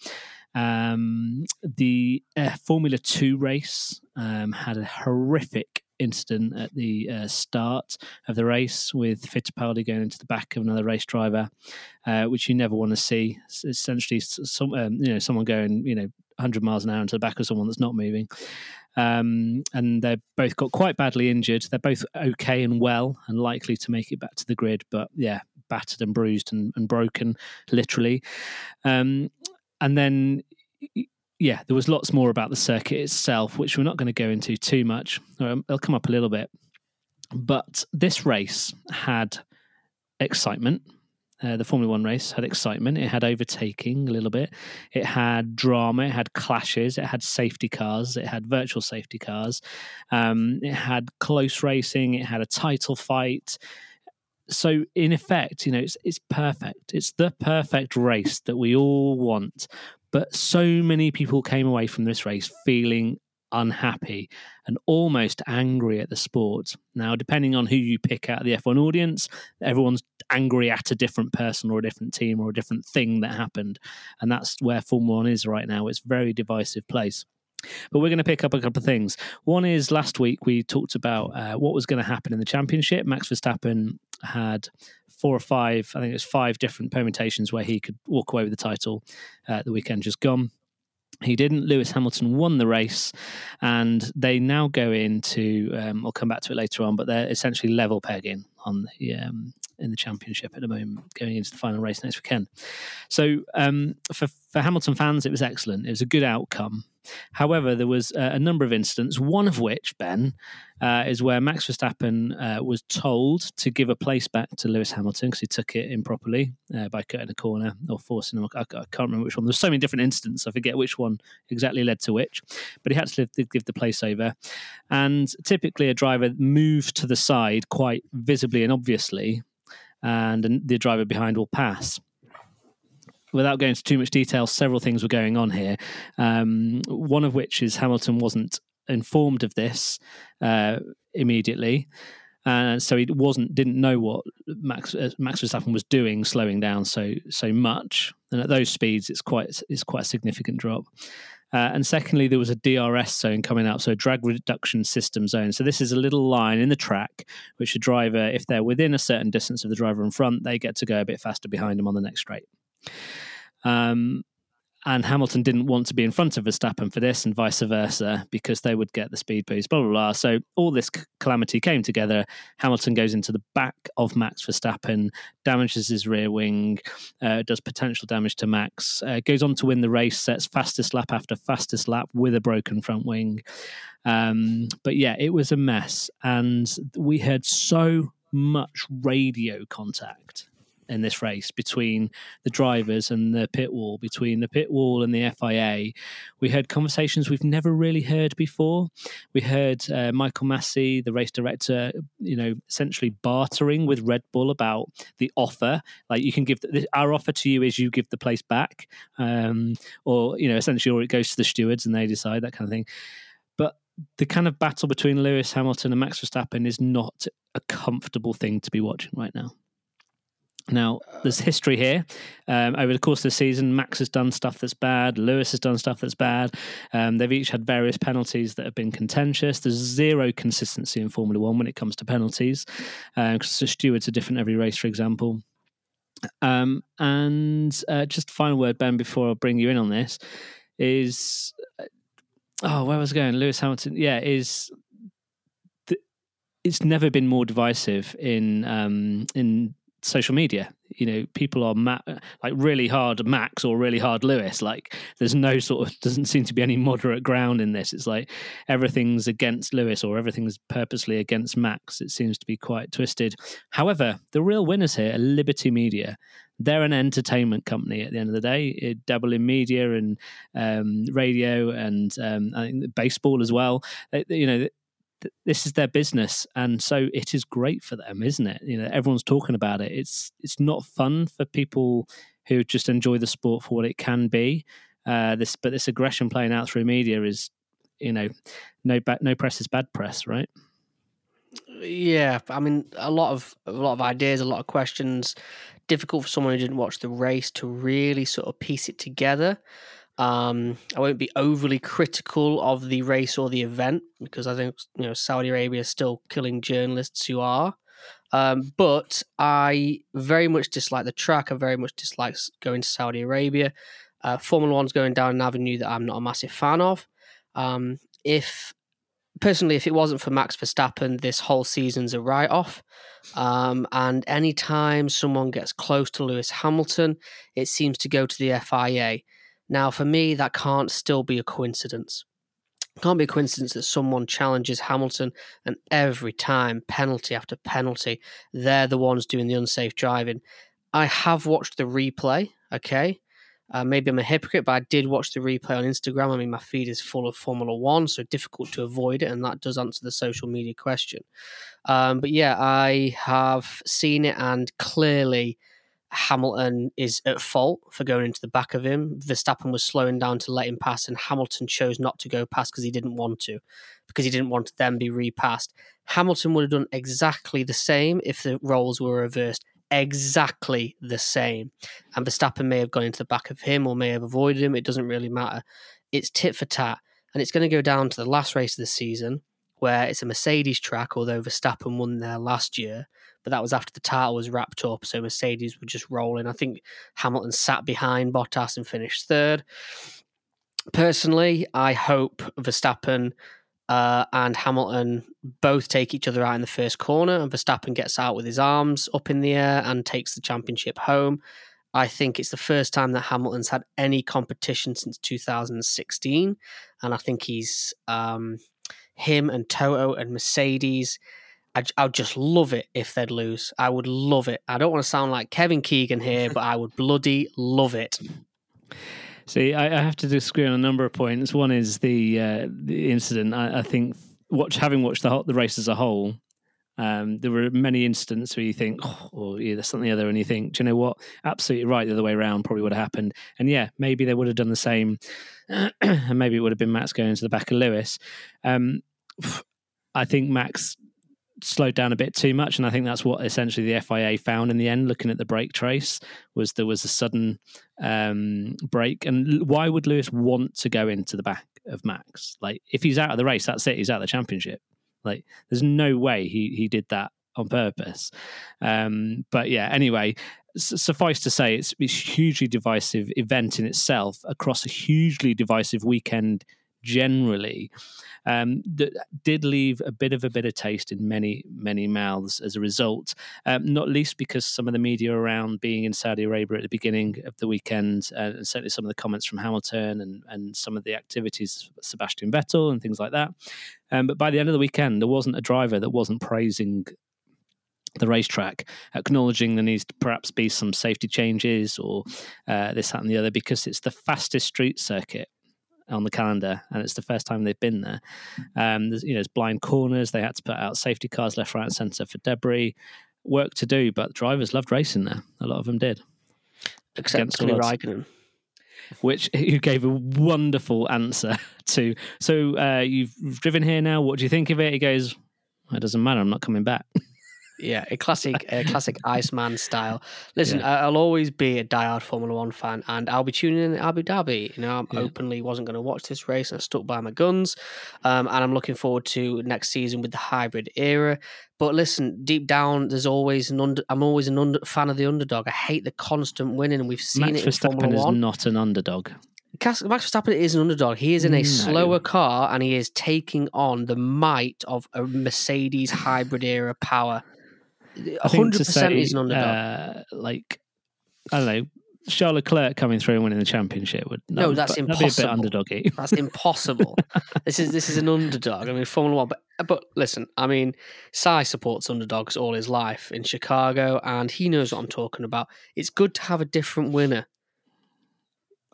Um, the uh, Formula Two race um, had a horrific incident at the uh, start of the race with Fittipaldi going into the back of another race driver, uh, which you never want to see. It's essentially, some um, you know someone going you know 100 miles an hour into the back of someone that's not moving. Um, and they both got quite badly injured. They're both okay and well and likely to make it back to the grid, but yeah, battered and bruised and, and broken, literally. Um, and then, yeah, there was lots more about the circuit itself, which we're not going to go into too much. It'll come up a little bit. But this race had excitement. Uh, the Formula One race had excitement. It had overtaking a little bit. It had drama. It had clashes. It had safety cars. It had virtual safety cars. Um, it had close racing. It had a title fight. So in effect, you know, it's it's perfect. It's the perfect race that we all want. But so many people came away from this race feeling unhappy and almost angry at the sport. Now, depending on who you pick out of the F1 audience, everyone's angry at a different person or a different team or a different thing that happened. And that's where Formula One is right now. It's a very divisive place. But we're going to pick up a couple of things. One is last week we talked about uh, what was going to happen in the championship. Max Verstappen had four or five, I think it was five different permutations where he could walk away with the title uh, the weekend just gone. He didn't. Lewis Hamilton won the race, and they now go into. Um, I'll come back to it later on, but they're essentially level pegging on the um, in the championship at the moment, going into the final race next weekend. So um, for for Hamilton fans, it was excellent. It was a good outcome. However, there was uh, a number of incidents. One of which, Ben, uh, is where Max Verstappen uh, was told to give a place back to Lewis Hamilton because he took it improperly uh, by cutting a corner or forcing him. I, I, can't remember which one. There's so many different incidents. I forget which one exactly led to which. But he had to give the place over. And typically, a driver moves to the side quite visibly and obviously, and the driver behind will pass without going into too much detail, several things were going on here. Um, one of which is Hamilton wasn't informed of this uh, immediately. And so he wasn't didn't know what Max uh, Max Verstappen was doing, slowing down so so much. And at those speeds, it's quite it's quite a significant drop. Uh, and secondly, there was a DRS zone coming up, so a drag reduction system zone. So this is a little line in the track which a driver, if they're within a certain distance of the driver in front, they get to go a bit faster behind them on the next straight. Um, and Hamilton didn't want to be in front of Verstappen for this, and vice versa, because they would get the speed boost. Blah blah blah. So all this calamity came together. Hamilton goes into the back of Max Verstappen, damages his rear wing, uh, does potential damage to Max. Uh, goes on to win the race, sets fastest lap after fastest lap with a broken front wing. Um, but yeah, it was a mess, and we had so much radio contact in this race between the drivers and the pit wall, between the pit wall and the FIA. We heard conversations we've never really heard before. We heard uh, Michael Masi, the race director, you know, essentially bartering with Red Bull about the offer. Like you can give the, our offer to you is you give the place back, um, or you know, essentially, or it goes to the stewards and they decide that kind of thing. But the kind of battle between Lewis Hamilton and Max Verstappen is not a comfortable thing to be watching right now. Now, there's history here. Um, over the course of the season, Max has done stuff that's bad. Lewis has done stuff that's bad. Um, they've each had various penalties that have been contentious. There's zero consistency in Formula One when it comes to penalties because uh, the stewards are different every race, for example. Um, and uh, just final word, Ben, before I bring you in on this, is uh, oh, where was I going? Lewis Hamilton, yeah, is it's never been more divisive in um, in social media. You know, people are ma- like really hard Max or really hard Lewis. Like, there's no sort of [LAUGHS] doesn't seem to be any moderate ground in this. It's like everything's against Lewis or everything's purposely against Max. It seems to be quite twisted. However, the real winners here are Liberty Media. They're an entertainment company at the end of the day, it double in media and um, radio and um, I think baseball as well. you know, this is their business and so it is great for them isn't it? You know everyone's talking about it. It's it's not fun for people who just enjoy the sport for what it can be. Uh, this but this aggression playing out through media is you know no bad no press is bad press right? Yeah i mean a lot of a lot of ideas a lot of questions. Difficult for someone who didn't watch the race to really sort of piece it together um, I won't be overly critical of the race or the event because I think you know Saudi Arabia is still killing journalists who are. Um, but I very much dislike the track. I very much dislike going to Saudi Arabia. Uh, Formula One's going down an avenue that I'm not a massive fan of. Um, if personally, if it wasn't for Max Verstappen, this whole season's a write off. Um, and anytime someone gets close to Lewis Hamilton, it seems to go to the FIA. Now, for me, that can't still be a coincidence. It can't be a coincidence that someone challenges Hamilton and every time, penalty after penalty, they're the ones doing the unsafe driving. I have watched the replay, okay? Uh, maybe I'm a hypocrite, but I did watch the replay on Instagram. I mean, my feed is full of Formula One, so difficult to avoid it, and that does answer the social media question. Um, but yeah, I have seen it, and clearly Hamilton is at fault for going into the back of him. Verstappen was slowing down to let him pass, and Hamilton chose not to go past because he didn't want to, because he didn't want to then be repassed. Hamilton would have done exactly the same if the roles were reversed. Exactly the same. And Verstappen may have gone into the back of him or may have avoided him. It doesn't really matter. It's tit for tat. And it's going to go down to the last race of the season where it's a Mercedes track, although Verstappen won there last year but that was after the title was wrapped up. So Mercedes were just rolling. I think Hamilton sat behind Bottas and finished third. Personally, I hope Verstappen uh, and Hamilton both take each other out in the first corner, and Verstappen gets out with his arms up in the air and takes the championship home. I think it's the first time that Hamilton's had any competition since 2016, and I think he's um, him and Toto and Mercedes. I, would just love it if they'd lose. I would love it. I don't want to sound like Kevin Keegan here, but I would bloody love it. See, I, I, have to disagree on a number of points. One is the uh, the incident. I, I, think watch having watched the whole, the race as a whole, um, there were many incidents where you think, oh, yeah, there's something other, and you think, do you know what? Absolutely right. The other way around probably would have happened. And yeah, maybe they would have done the same, [CLEARS THROAT] and maybe it would have been Max going to the back of Lewis. Um, I think Max slowed down a bit too much, and I think that's what essentially the FIA found in the end. Looking at the brake trace, was there was a sudden um, break, and why would Lewis want to go into the back of Max? Like, if he's out of the race, that's it. He's out of the championship. Like, there's no way he he did that on purpose. Um, but yeah, anyway, suffice to say, it's, it's a hugely divisive event in itself across a hugely divisive weekend generally um, that did leave a bit of a bitter taste in many, many mouths as a result. Um, not least because some of the media around being in Saudi Arabia at the beginning of the weekend, uh, and certainly some of the comments from Hamilton and, and some of the activities Sebastian Vettel and things like that. Um, but by the end of the weekend, there wasn't a driver that wasn't praising the racetrack, acknowledging there needs to perhaps be some safety changes or uh, this, that, and the other, because it's the fastest street circuit on the calendar, and it's the first time they've been there. Um, there's, you know, there's blind corners. They had to put out safety cars left, right, and centre for debris. Work to do, but drivers loved racing there. A lot of them did. Except Kimi Raikkonen. Which [LAUGHS] you gave a wonderful answer [LAUGHS] to. So uh, you've driven here now. What do you think of it? He goes, "It doesn't matter. I'm not coming back." [LAUGHS] Yeah, a classic, a [LAUGHS] classic Iceman style. Listen, yeah. I'll always be a diehard Formula One fan, and I'll be tuning in Abu Dhabi. You know, I yeah. openly wasn't going to watch this race, and I stuck by my guns. Um, and I'm looking forward to next season with the hybrid era. But listen, deep down, there's always an under. I'm always an under, fan of the underdog. I hate the constant winning, and we've seen Max it in Verstappen is not an underdog. Max Verstappen is an underdog. He is in a no. slower car and he is taking on the might of a Mercedes hybrid era power hundred percent is an underdog. Uh, like I don't know, Charles Leclerc coming through and winning the championship would no, no that's impossible. That'd be a bit underdoggy. [LAUGHS] That's impossible. [LAUGHS] this is this is an underdog. I mean, Formula One, but but listen, I mean, Si supports underdogs all his life in Chicago, and he knows what I'm talking about. It's good to have a different winner.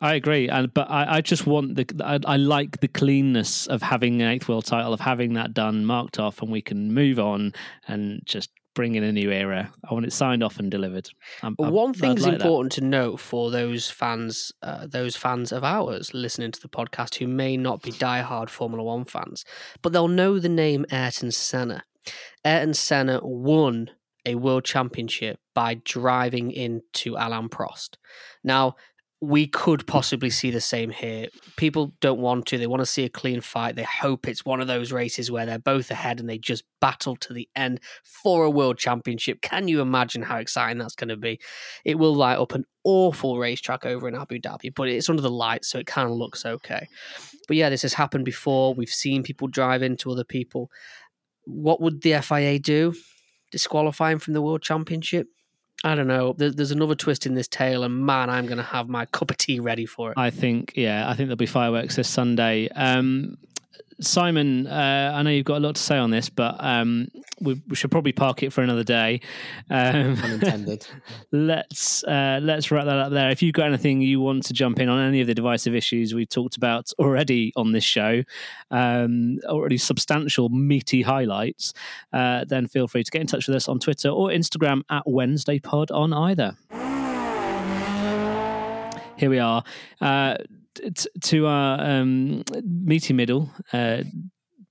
I agree, and but I, I just want the I, I, like the cleanness of having an eighth world title, of having that done, marked off, and we can move on and just bring in a new era. I want it signed off and delivered. I'm, One thing's like important that. to note for those fans, uh, those fans of ours listening to the podcast who may not be diehard Formula One fans, but they'll know the name Ayrton Senna. Ayrton Senna won a world championship by driving into Alain Prost. Now, we could possibly see the same here. People don't want to. They want to see a clean fight. They hope it's one of those races where they're both ahead and they just battle to the end for a world championship. Can you imagine how exciting that's going to be? It will light up an awful racetrack over in Abu Dhabi, but it's under the lights, so it kind of looks okay. But yeah, this has happened before. We've seen people drive into other people. What would the FIA do? Disqualify him from the world championship? I don't know. There's another twist in this tale, and man, I'm going to have my cup of tea ready for it. I think, yeah, I think there'll be fireworks this Sunday. Um, Simon, uh, I know you've got a lot to say on this, but um, we, we, should probably park it for another day. Um, [LAUGHS] Unintended. [LAUGHS] let's uh, let's wrap that up there. If you've got anything you want to jump in on any of the divisive issues we've talked about already on this show, um, already substantial meaty highlights, uh, then feel free to get in touch with us on Twitter or Instagram at Wednesday Pod on either. Here we are. To our um, meaty middle. Uh,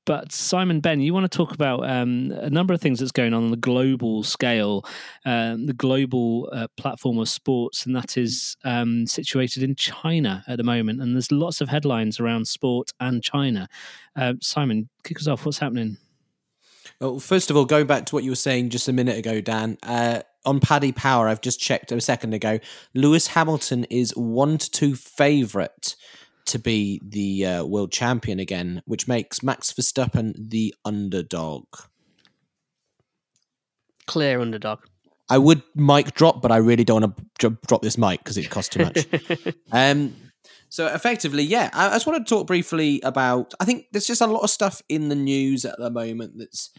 but Simon Ben, you want to talk about um, a number of things that's going on on the global scale, um, the global uh, platform of sports, and that is um, situated in China at the moment. And there's lots of headlines around sport and China. Uh, Simon, kick us off. What's happening? Well, first of all, going back to what you were saying just a minute ago, Dan, uh, on Paddy Power, I've just checked a second ago. Lewis Hamilton is one to two favourite to be the uh, world champion again, which makes Max Verstappen the underdog. Clear underdog. I would mic drop, but I really don't want to drop this mic because it costs too much. [LAUGHS] um, so effectively, yeah, I, I just want to talk briefly about. I think there's just a lot of stuff in the news at the moment that's.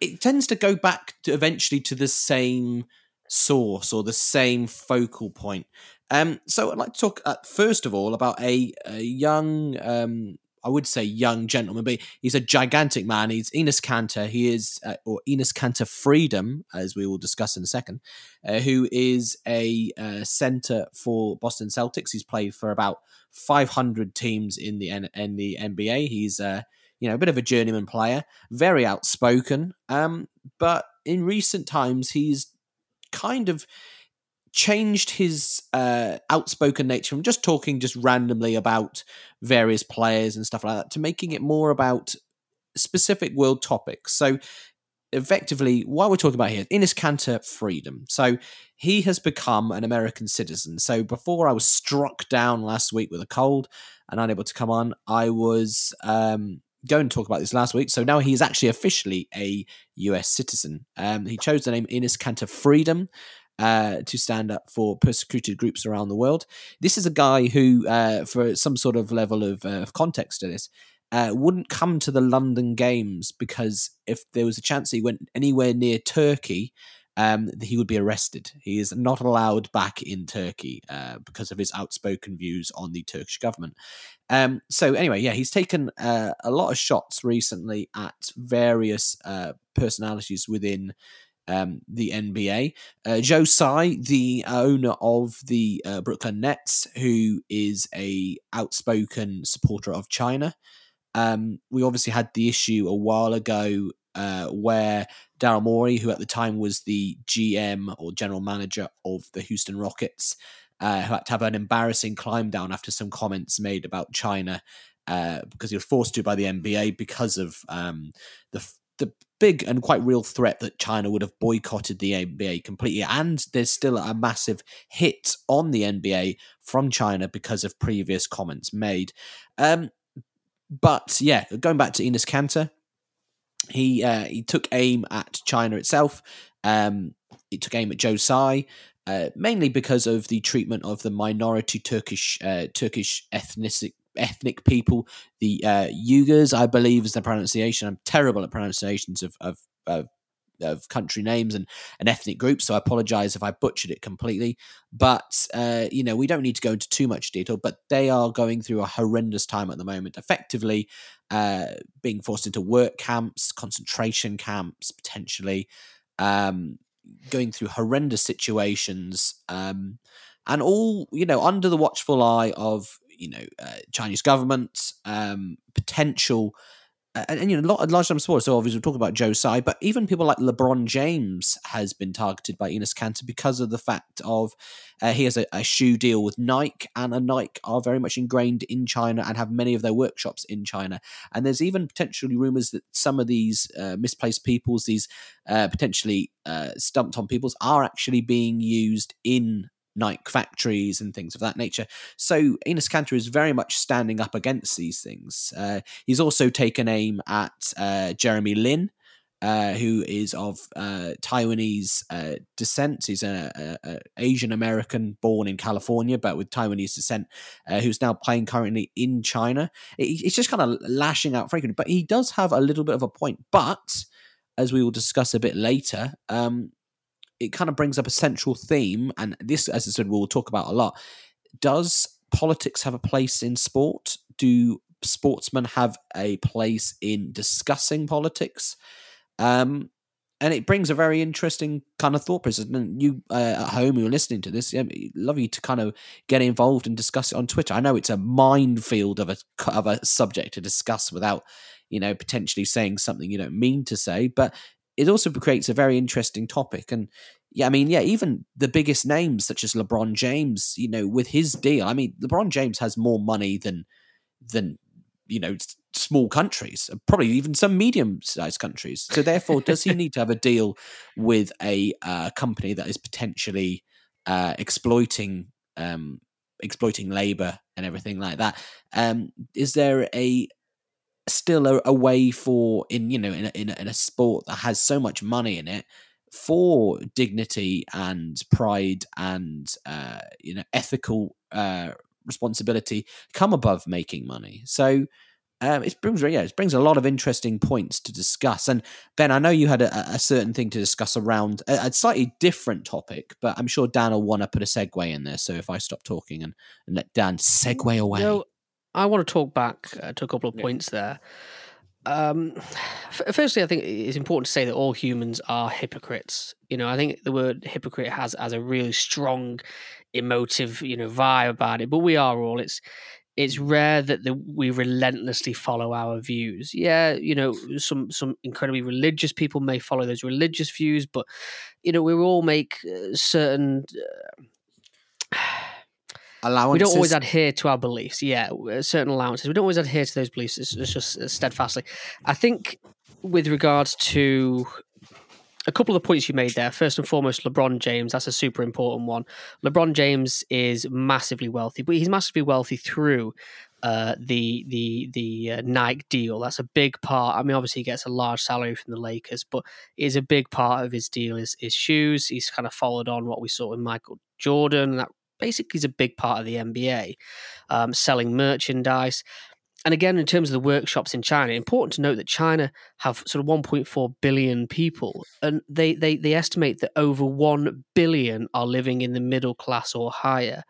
It tends to go back to eventually to the same source or the same focal point. Um, so I'd like to talk uh, first of all about a, a young um, I would say young gentleman, but he's a gigantic man. He's Enes Kanter. He is, uh, or Enes Kanter Freedom, as we will discuss in a second, uh, who is a uh, center for Boston Celtics. He's played for about 500 teams in the N- in the NBA. He's uh, you know a bit of a journeyman player, very outspoken. Um, but in recent times, he's kind of changed his uh, outspoken nature from just talking just randomly about various players and stuff like that to making it more about specific world topics. So effectively, what we're talking about here, Enes Kanter freedom. So he has become an American citizen. So before I was struck down last week with a cold and unable to come on, I was um, going to talk about this last week. So now he's actually officially a US citizen. Um, he chose the name Enes Kanter Freedom uh, to stand up for persecuted groups around the world. This is a guy who, uh, for some sort of level of, uh, context to this, uh, wouldn't come to the London Games because if there was a chance he went anywhere near Turkey, um, he would be arrested. He is not allowed back in Turkey uh, because of his outspoken views on the Turkish government. Um, so anyway, yeah, he's taken uh, a lot of shots recently at various uh, personalities within um, the NBA. Uh, Joe Tsai, the owner of the uh, Brooklyn Nets, who is a outspoken supporter of China. Um, we obviously had the issue a while ago uh, where Daryl Morey, who at the time was the GM or general manager of the Houston Rockets, uh, who had to have an embarrassing climb down after some comments made about China uh, because he was forced to by the NBA because of um, the the big and quite real threat that China would have boycotted the NBA completely. And there's still a massive hit on the NBA from China because of previous comments made. Um, but yeah, going back to Enes Kanter, he uh, he took aim at China itself. Um, he took aim at Joe Tsai, uh, mainly because of the treatment of the minority Turkish uh, Turkish ethnic ethnic people, the uh, Uyghurs, I believe is the pronunciation. I'm terrible at pronunciations of of, of of country names and, and ethnic groups, so I apologize if I butchered it completely. But uh, you know, we don't need to go into too much detail. But they are going through a horrendous time at the moment, effectively uh, being forced into work camps, concentration camps, potentially um, going through horrendous situations, um, and all you know under the watchful eye of you know uh, Chinese government, um, potential. Uh, and, and, you know, a, lot, large number of sports. So obviously, we're talking about Joe Tsai, but even people like LeBron James has been targeted by Enes Kanter because of the fact of uh, he has a, a, shoe deal with Nike, and a Nike are very much ingrained in China and have many of their workshops in China. And there's even potentially rumors that some of these uh, misplaced peoples, these uh, potentially uh, stumped on peoples, are actually being used in Nike factories and things of that nature. So Enes Kanter is very much standing up against these things. Uh, he's also taken aim at uh, Jeremy Lin. Uh, who is of uh, Taiwanese uh, descent? He's an Asian American born in California, but with Taiwanese descent, uh, who's now playing currently in China. It, it's just kind of lashing out frequently, but he does have a little bit of a point. But as we will discuss a bit later, um, it kind of brings up a central theme, and this, as I said, we'll talk about a lot. Does politics have a place in sport? Do sportsmen have a place in discussing politics? Um, and it brings a very interesting kind of thought process. And you uh, at home who are listening to this, yeah, love you to kind of get involved and discuss it on Twitter. I know it's a minefield of a of a subject to discuss without, you know, potentially saying something you don't mean to say, but it also creates a very interesting topic. And yeah, I mean, yeah, even the biggest names such as LeBron James, you know, with his deal, I mean, LeBron James has more money than than you know small countries, probably even some medium-sized countries. So therefore, does he need to have a deal with a uh, company that is potentially uh, exploiting um, exploiting labor and everything like that. Um, is there a still a, a way for in you know in a, in a, in a sport that has so much money in it for dignity and pride and uh, you know ethical uh, responsibility come above making money. So um, it brings yeah, it brings a lot of interesting points to discuss. And Ben, I know you had a, a certain thing to discuss around a, a, slightly different topic, but I'm sure Dan will want to put a segue in there. So if I stop talking and, and let Dan segue away, no, I want to talk back uh, to a couple of yeah. points there. Um, f- firstly, I think it's important to say that all humans are hypocrites. You know, I think the word hypocrite has has a really strong emotive, you know, vibe about it. But we are all. It's it's rare that the, we relentlessly follow our views. Yeah, you know, some some incredibly religious people may follow those religious views, but you know, we all make uh, certain. Uh, allowances. We don't always adhere to our beliefs. Yeah, uh, certain allowances. We don't always adhere to those beliefs. It's, it's just steadfastly. I think with regards to a couple of the points you made there. First and foremost, LeBron James. That's a super important one. LeBron James is massively wealthy, but he's massively wealthy through uh, the the the uh, Nike deal. That's a big part. I mean, obviously, he gets a large salary from the Lakers, but is a big part of his deal is his shoes. He's kind of followed on what we saw with Michael Jordan. That basically is a big part of the NBA, um, selling merchandise and again, in terms of the workshops in China, important to note that China have sort of 1.4 billion people, and they, they, they estimate that over 1 billion are living in the middle class or higher.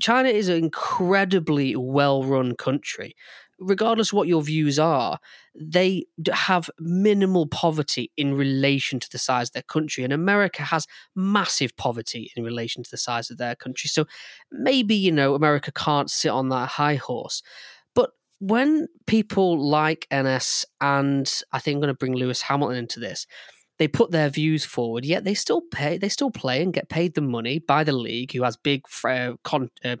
China is an incredibly well run country. Regardless of what your views are, they have minimal poverty in relation to the size of their country. And America has massive poverty in relation to the size of their country. So maybe, you know, America can't sit on that high horse But when people like Enes and I think I'm going to bring Lewis Hamilton into this, they put their views forward, yet they still pay, they still play and get paid the money by the league, who has big uh, con, uh,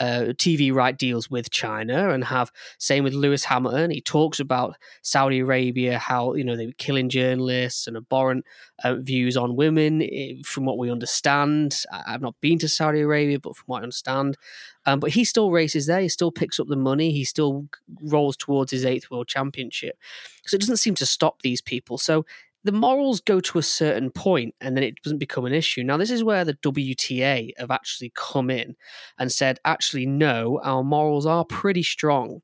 uh, TV right deals with China, and have same with Lewis Hamilton. He talks about Saudi Arabia, how you know they were killing journalists and abhorrent uh, views on women. From what we understand, I've not been to Saudi Arabia, but from what I understand, um, but he still races there. He still picks up the money. He still rolls towards his eighth world championship. So it doesn't seem to stop these people. So the morals go to a certain point and then it doesn't become an issue. Now, this is where the WTA have actually come in and said, actually, no, our morals are pretty strong.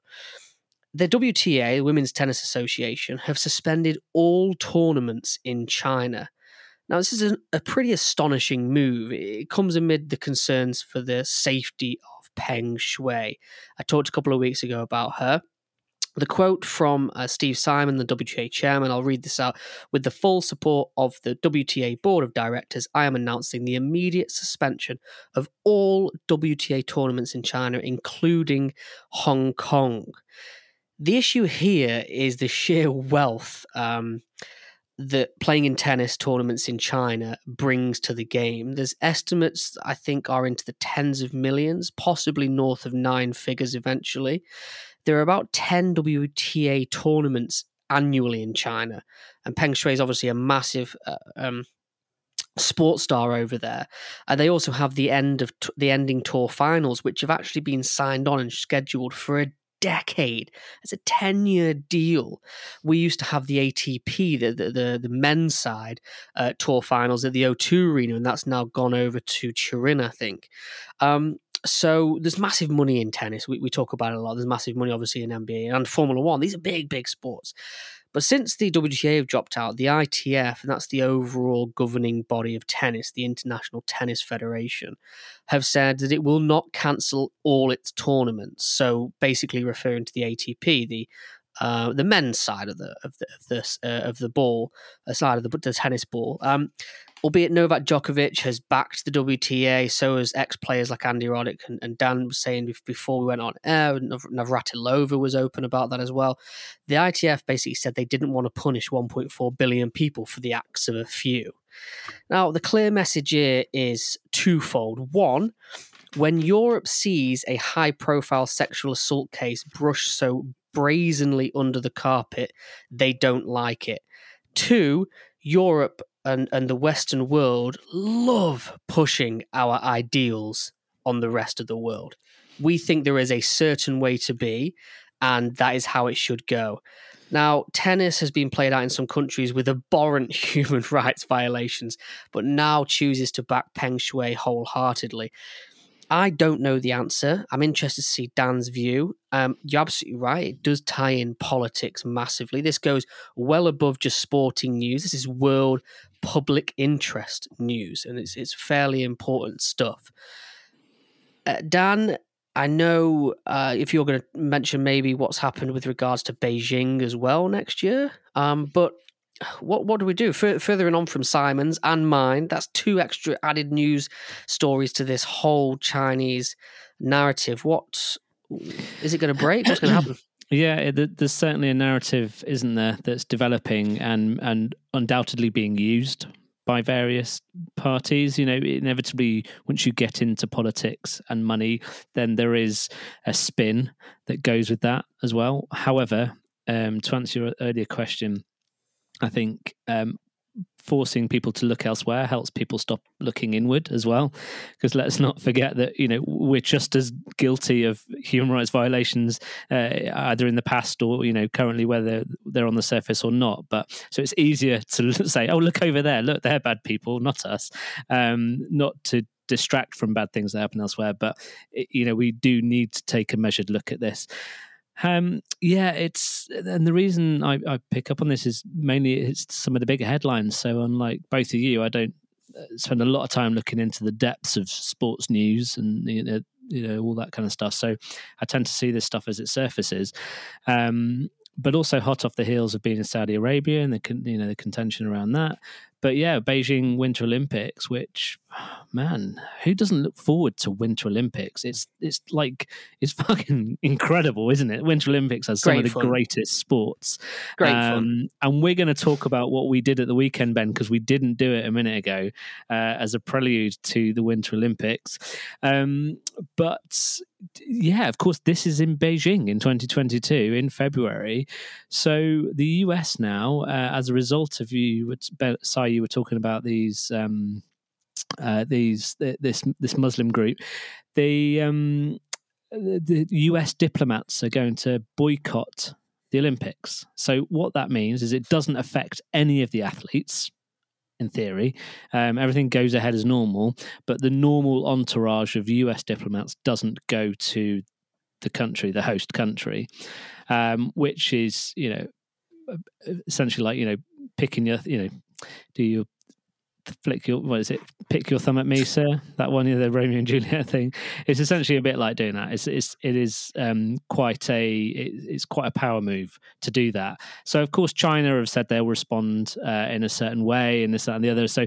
The WTA, Women's Tennis Association, have suspended all tournaments in China. Now, this is a, a pretty astonishing move. It comes amid the concerns for the safety of Peng Shuai. I talked a couple of weeks ago about her. The quote from uh, Steve Simon, the WTA chairman, I'll read this out. With the full support of the WTA board of directors, I am announcing the immediate suspension of all WTA tournaments in China, including Hong Kong. The issue here is the sheer wealth um, that playing in tennis tournaments in China brings to the game. There's estimates I think are into the tens of millions, possibly north of nine figures eventually there are about 10 WTA tournaments annually in China. And Peng Shuai is obviously a massive uh, um, sports star over there. And they also have the end of t- the ending tour finals, which have actually been signed on and scheduled for a decade. It's a 10 year deal. We used to have the ATP, the, the, the, the men's side uh, tour finals at the O2 Arena, and that's now gone over to Turin, I think. Um, so there's massive money in tennis. We, we talk about it a lot. There's massive money, obviously, in NBA and Formula One. These are big, big sports. But since the WTA have dropped out, the ITF, and that's the overall governing body of tennis, the International Tennis Federation, have said that it will not cancel all its tournaments. So basically, referring to the ATP, the uh, the men's side of the of the of the, uh, of the ball, uh, side of the, the tennis ball. Um, albeit Novak Djokovic has backed the WTA, so has ex players like Andy Roddick and, and, Dan was saying before we went on air. Navratilova was open about that as well. The ITF basically said they didn't want to punish 1.4 billion people for the acts of a few. Now, the clear message here is twofold. One, when Europe sees a high profile sexual assault case brushed so brazenly under the carpet, they don't like it. Two, Europe and, and the Western world love pushing our ideals on the rest of the world. We think there is a certain way to be, and that is how it should go. Now, tennis has been played out in some countries with abhorrent [LAUGHS] human rights violations, but now chooses to back Peng Shuai wholeheartedly. I don't know the answer. I'm interested to see Dan's view. Um, you're absolutely right. It does tie in politics massively. This goes well above just sporting news. This is world public interest news, and it's it's fairly important stuff. Uh, Dan, I know uh, if you're going to mention maybe what's happened with regards to Beijing as well next year, um, but what what do we do? F- furthering on from Simon's and mine, that's two extra added news stories to this whole Chinese narrative. What is it going to break? What's going to happen? [CLEARS THROAT] Yeah, there's certainly a narrative, isn't there, that's developing and and undoubtedly being used by various parties. You know, inevitably, once you get into politics and money, then there is a spin that goes with that as well. However, um, to answer your earlier question, I think um, forcing people to look elsewhere helps people stop looking inward as well. Because let's not forget that you know we're just as guilty of human rights violations uh, either in the past or you know currently whether they're on the surface or not. But so it's easier to [LAUGHS] say, "Oh, look over there! Look, they're bad people, not us." Um, not to distract from bad things that happen elsewhere. But you know we do need to take a measured look at this. Um, yeah, it's and the reason I, I, pick up on this is mainly it's some of the bigger headlines. So unlike both of you, I don't uh, spend a lot of time looking into the depths of sports news and you know, you know all that kind of stuff. So I tend to see this stuff as it surfaces. Um, but also hot off the heels of being in Saudi Arabia and the you know the contention around that. But yeah, Beijing Winter Olympics, which man, who doesn't look forward to Winter Olympics? It's it's like it's fucking [LAUGHS] incredible, isn't it? Winter Olympics has some of the fun. greatest sports. Great um, fun. And we're going to talk about what we did at the weekend, Ben, because we didn't do it a minute ago uh, as a prelude to the Winter Olympics. Um, but yeah, of course, this is in Beijing in 2022 in February. So the US now, uh, as a result of you, Si, you were talking about these. Um, uh, these this this Muslim group, the um, the U.S. diplomats are going to boycott the Olympics. So what that means is it doesn't affect any of the athletes. In theory, um, everything goes ahead as normal, but the normal entourage of US diplomats doesn't go to the country, the host country, um, which is, you know, essentially like, you know, picking your, you know, do your flick your what is it? Pick your thumb at me [LAUGHS] sir. That one the romeo and juliet thing. It's essentially a bit like doing that. It's, it's it is um, quite a it, it's quite a power move to do that. So of course china have said they'll respond uh, in a certain way and this that, and the other. So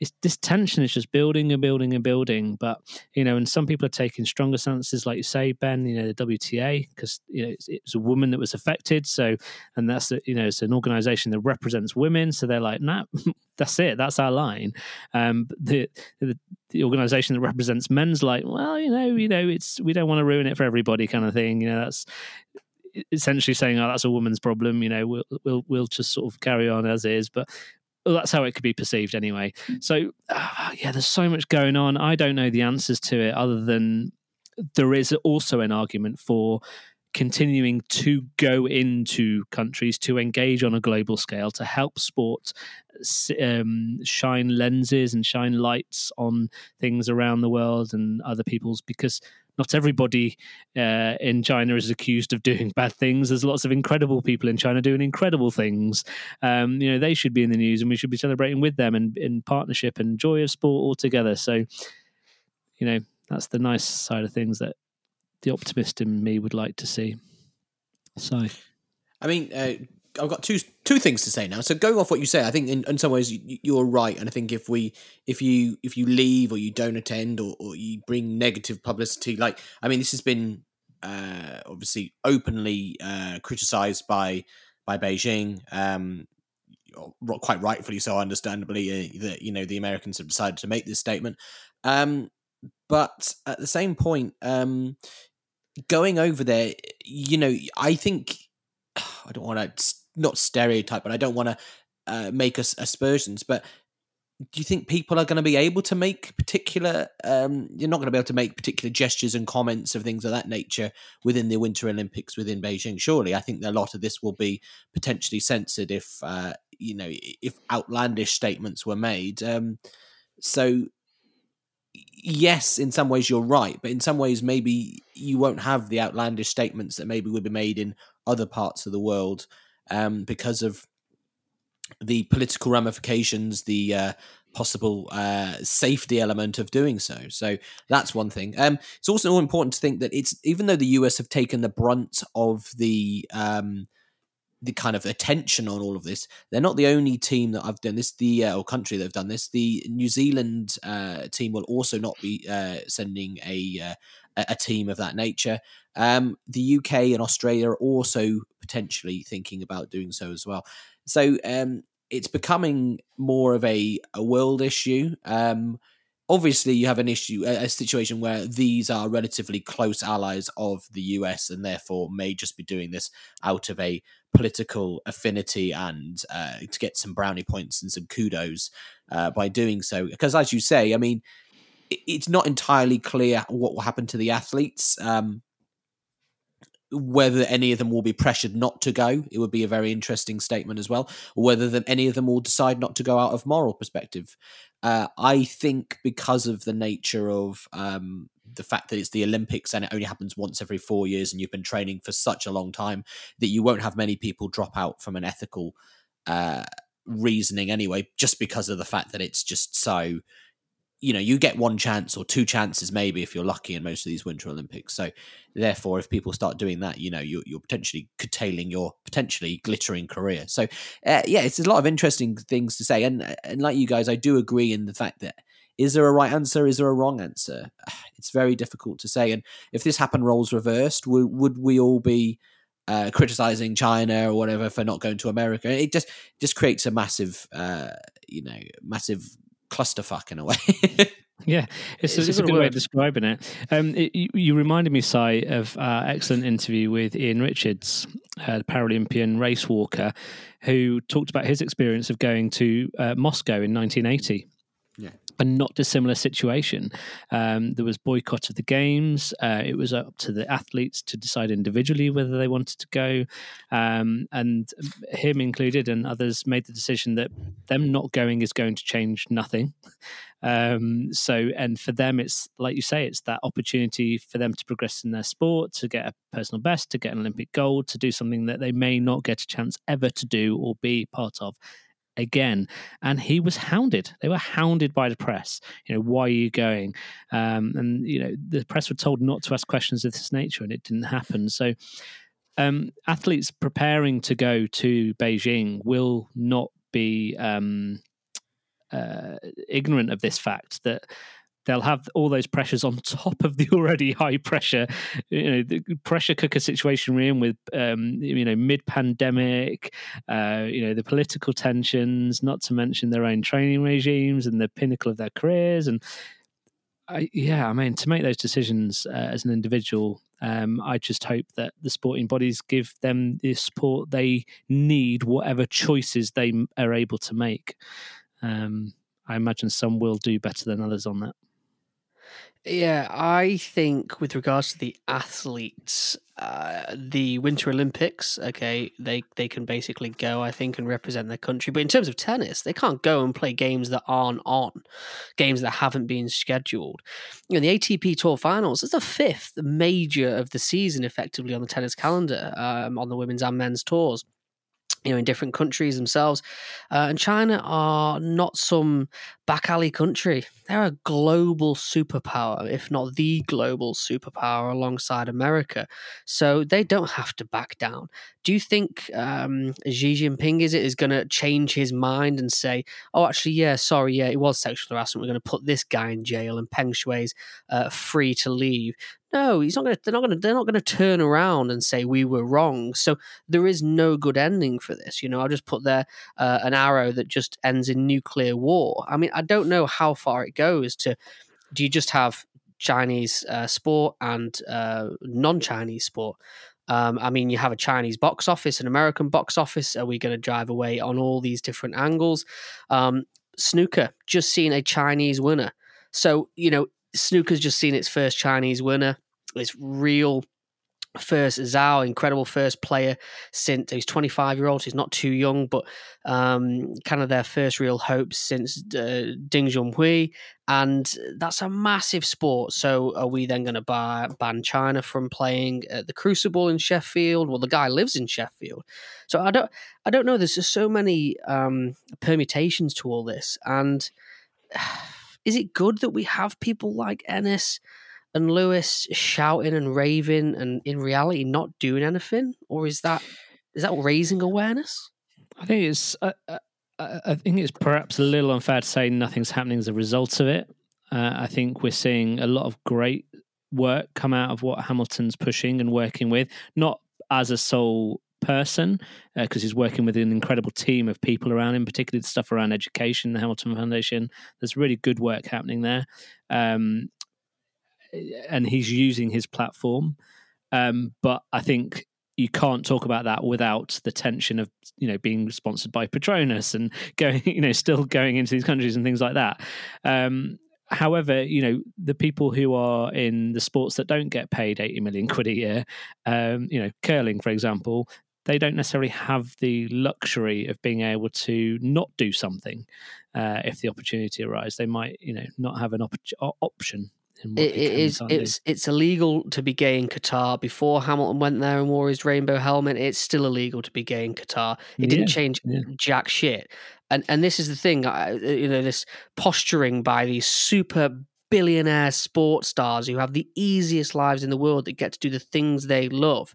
it's this tension is just building and building and building. But you know, and some people are taking stronger stances, like you say, Ben. You know, the WTA because you know it was a woman that was affected. So, and that's you know it's an organisation that represents women. So they're like, nah, [LAUGHS] that's it, that's our line. Um, the, the the organisation that represents men's like, well, you know, you know, it's we don't want to ruin it for everybody, kind of thing. You know, that's essentially saying, "Oh, that's a woman's problem." You know, we'll we'll we'll just sort of carry on as is. But well, that's how it could be perceived anyway. Mm. So, uh, yeah, there's so much going on. I don't know the answers to it other than there is also an argument for continuing to go into countries to engage on a global scale to help sport um, shine lenses and shine lights on things around the world and other people's because not everybody uh, in China is accused of doing [LAUGHS] bad things. There's lots of incredible people in China doing incredible things. Um, you know, they should be in the news, and we should be celebrating with them and in partnership and joy of sport all together. So, you know, that's the nice side of things that the optimist in me would like to see. So, I mean, uh, I've got two two things to say now. So going off what you say, I think in, in some ways you, are right, and I think if we if you if you leave or you don't attend or, or you bring negative publicity, like I mean, this has been uh, obviously openly uh, criticized by by Beijing, um, quite rightfully so, understandably. Uh, that you know the Americans have decided to make this statement, um, but at the same point, um, going over there, you know, I think [SIGHS] I don't want to not stereotype, but I don't want to uh, make us aspersions. But do you think people are going to be able to make particular um, you're not going to be able to make particular gestures and comments of things of that nature within the winter olympics within beijing surely i think a lot of this will be potentially censored if uh, you know if outlandish statements were made um, so yes in some ways you're right but in some ways maybe you won't have the outlandish statements that maybe would be made in other parts of the world um, because of the political ramifications, the uh, possible uh, safety element of doing so. So that's one thing. Um, it's also important to think that it's even though the US have taken the brunt of the um, the kind of attention on all of this, they're not the only team that I've done this. The uh, or country that have done this. The New Zealand uh, team will also not be uh, sending a a team of that nature. Um, the UK and Australia are also potentially thinking about doing so as well. So um, it's becoming more of a, a world issue. Um, obviously, you have an issue, a, a, situation where these are relatively close allies of the US and therefore may just be doing this out of a political affinity and uh, to get some brownie points and some kudos uh, by doing so. Because, as you say, I mean, it's not entirely clear what will happen to the athletes. Um, whether any of them will be pressured not to go, it would be a very interesting statement as well. Whether any of them will decide not to go out of moral perspective. Uh, I think because of the nature of um, the fact that it's the Olympics and it only happens once every four years, and you've been training for such a long time, that you won't have many people drop out from an ethical uh, reasoning anyway, just because of the fact that it's just so you know you get one chance or two chances maybe if you're lucky in most of these winter olympics. So therefore if people start doing that you know you're, you're potentially curtailing your potentially glittering career. So uh, yeah it's a lot of interesting things to say. And and like you guys i do agree in the fact that is there a right answer? Is there a wrong answer? [SIGHS] It's very difficult to say. And if this happened roles reversed would, would we all be uh, criticizing China or whatever for not going to America. It just just creates a massive, uh, you know, massive clusterfuck in a way. yeah, [LAUGHS] it's, it's, a, it's a, good word. way of describing it. Um, it you, you, reminded me, Si, of uh, excellent interview with Ian Richards, uh, the Paralympian race walker, who talked about his experience of going to uh, Moscow in 1980. Yeah a not dissimilar situation. Um, there was boycott of the games. Uh, it was up to the athletes to decide individually whether they wanted to go, um, and him included, and others made the decision that them not going is going to change nothing. Um, so, and for them, it's like you say, it's that opportunity for them to progress in their sport, to get a personal best, to get an Olympic gold, to do something that they may not get a chance ever to do or be part of again and he was hounded. They were hounded by the press. You know why are you going? Um, and you know the press were told not to ask questions of this nature and it didn't happen. So um, athletes preparing to go to beijing will not be um, uh, ignorant of this fact that they'll have all those pressures on top of the [LAUGHS] already high pressure, you know, the pressure cooker situation we're in with, um, you know, mid pandemic, uh, you know, the political tensions, not to mention their own training regimes and the pinnacle of their careers. And I, yeah, I mean, to make those decisions uh, as an individual, um, I just hope that the sporting bodies give them the support they need, whatever choices they are able to make. Um, I imagine some will do better than others on that. Yeah, I think with regards to the athletes, uh, the Winter Olympics, okay, they they can basically go, I think, and represent their country. But in terms of tennis, they can't go and play games that aren't on, games that haven't been scheduled. You know, the ATP Tour Finals is the fifth major of the season, effectively on the tennis calendar, um, on the women's and men's tours you know, in different countries themselves. Uh, and China are not some back alley country. They're a global superpower, if not the global superpower alongside America. So they don't have to back down. Do you think um, Xi Jinping is it is going to change his mind and say, "Oh, actually, yeah, sorry, yeah, it was sexual harassment. We're going to put this guy in jail and Peng Shuai's uh, free to leave." No, he's not going to. They're not going to. They're not going to turn around and say we were wrong. So there is no good ending for this. You know, I'll just put there uh, an arrow that just ends in nuclear war. I mean, don't know how far it goes. To do you just have Chinese uh, sport and uh, non-Chinese sport? Um, I mean, you have a Chinese box office, an American box office. Are we going to drive away on all these different angles? Um, snooker just seen a Chinese winner. So you know, snooker's just seen its first Chinese winner. It's real first Zhao, incredible first player since he's 25 year old. He's not too young, but um, kind of their first real hope since uh, Ding Junhui, and that's a massive sport. So, are we then going to ban China from playing at the Crucible in Sheffield? Well, the guy lives in Sheffield, so I don't, I don't know. There's just so many um, permutations to all this, and [SIGHS] is it good that we have people like Enes? And Lewis shouting and raving and in reality not doing anything, or is that is that raising awareness? I think it's uh, uh, I think it's perhaps a little unfair to say nothing's happening as a result of it. Uh, I think we're seeing a lot of great work come out of what Hamilton's pushing and working with, not as a sole person because uh, he's working with an incredible team of people around him, particularly the stuff around education, the Hamilton Foundation. There's really good work happening there. Um, and he's using his platform. Um, but I think you can't talk about that without the tension of you know being sponsored by Petronas and [LAUGHS] going you know still going into these countries and things like that. Um, however, you know the people who are in the sports that don't get paid eighty million quid a year, um, you know curling for example, they don't necessarily have the luxury of being able to not do something uh, if the opportunity arises. They might you know not have an op- option it, is it's it's illegal to be gay in Qatar. Before Hamilton went there and wore his rainbow helmet, it's still illegal to be gay in Qatar. It yeah, didn't change yeah. jack shit. And and this is the thing, you know, this posturing by these super billionaire sports stars who have the easiest lives in the world that get to do the things they love.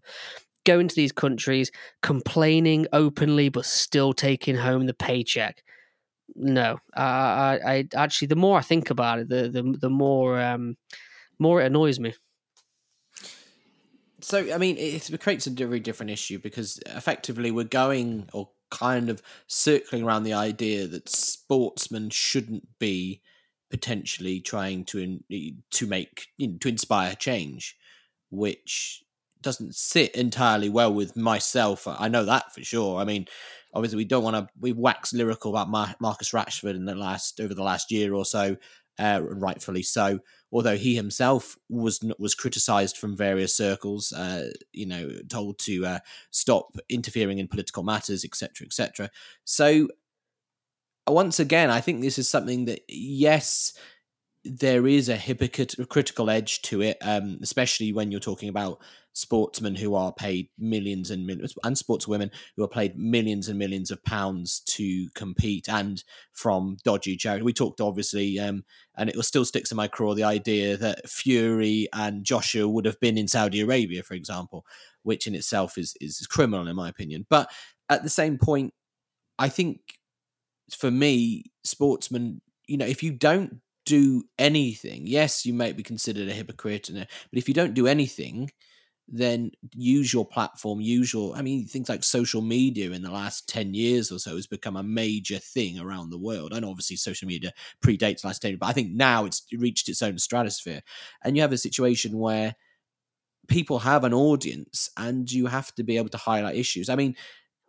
Go into these countries complaining openly, but still taking home the paycheck no, I, I, actually the more I think about it, the the the more um, more it annoys me. So I mean, it, it creates a very different issue because effectively we're going or kind of circling around the idea that sportsmen shouldn't be potentially trying to in, to make you know, to inspire change, which doesn't sit entirely well with myself. I know that for sure. I mean, obviously we don't want to we wax lyrical about Mar- Marcus Rashford in the last over the last year or so, uh, rightfully so. Although he himself was was criticised from various circles, uh, you know, told to uh, stop interfering in political matters, etc., etc. So once again, I think this is something that yes, there is a hypocritical edge to it, um, especially when you're talking about sportsmen who are paid millions and millions, and sportswomen who are paid millions and millions of pounds to compete, and from dodgy charity. We talked obviously, um, and it still sticks in my craw the idea that Fury and Joshua would have been in Saudi Arabia, for example, which in itself is is criminal in my opinion. But at the same point, I think for me, sportsmen, you know, if you don't do anything, yes, you might be considered a hypocrite, but if you don't do anything, then use your platform, use your. I mean, things like social media in the last ten years or so has become a major thing around the world. And obviously, social media predates last ten, but I think now it's reached its own stratosphere, and you have a situation where people have an audience, and you have to be able to highlight issues. I mean,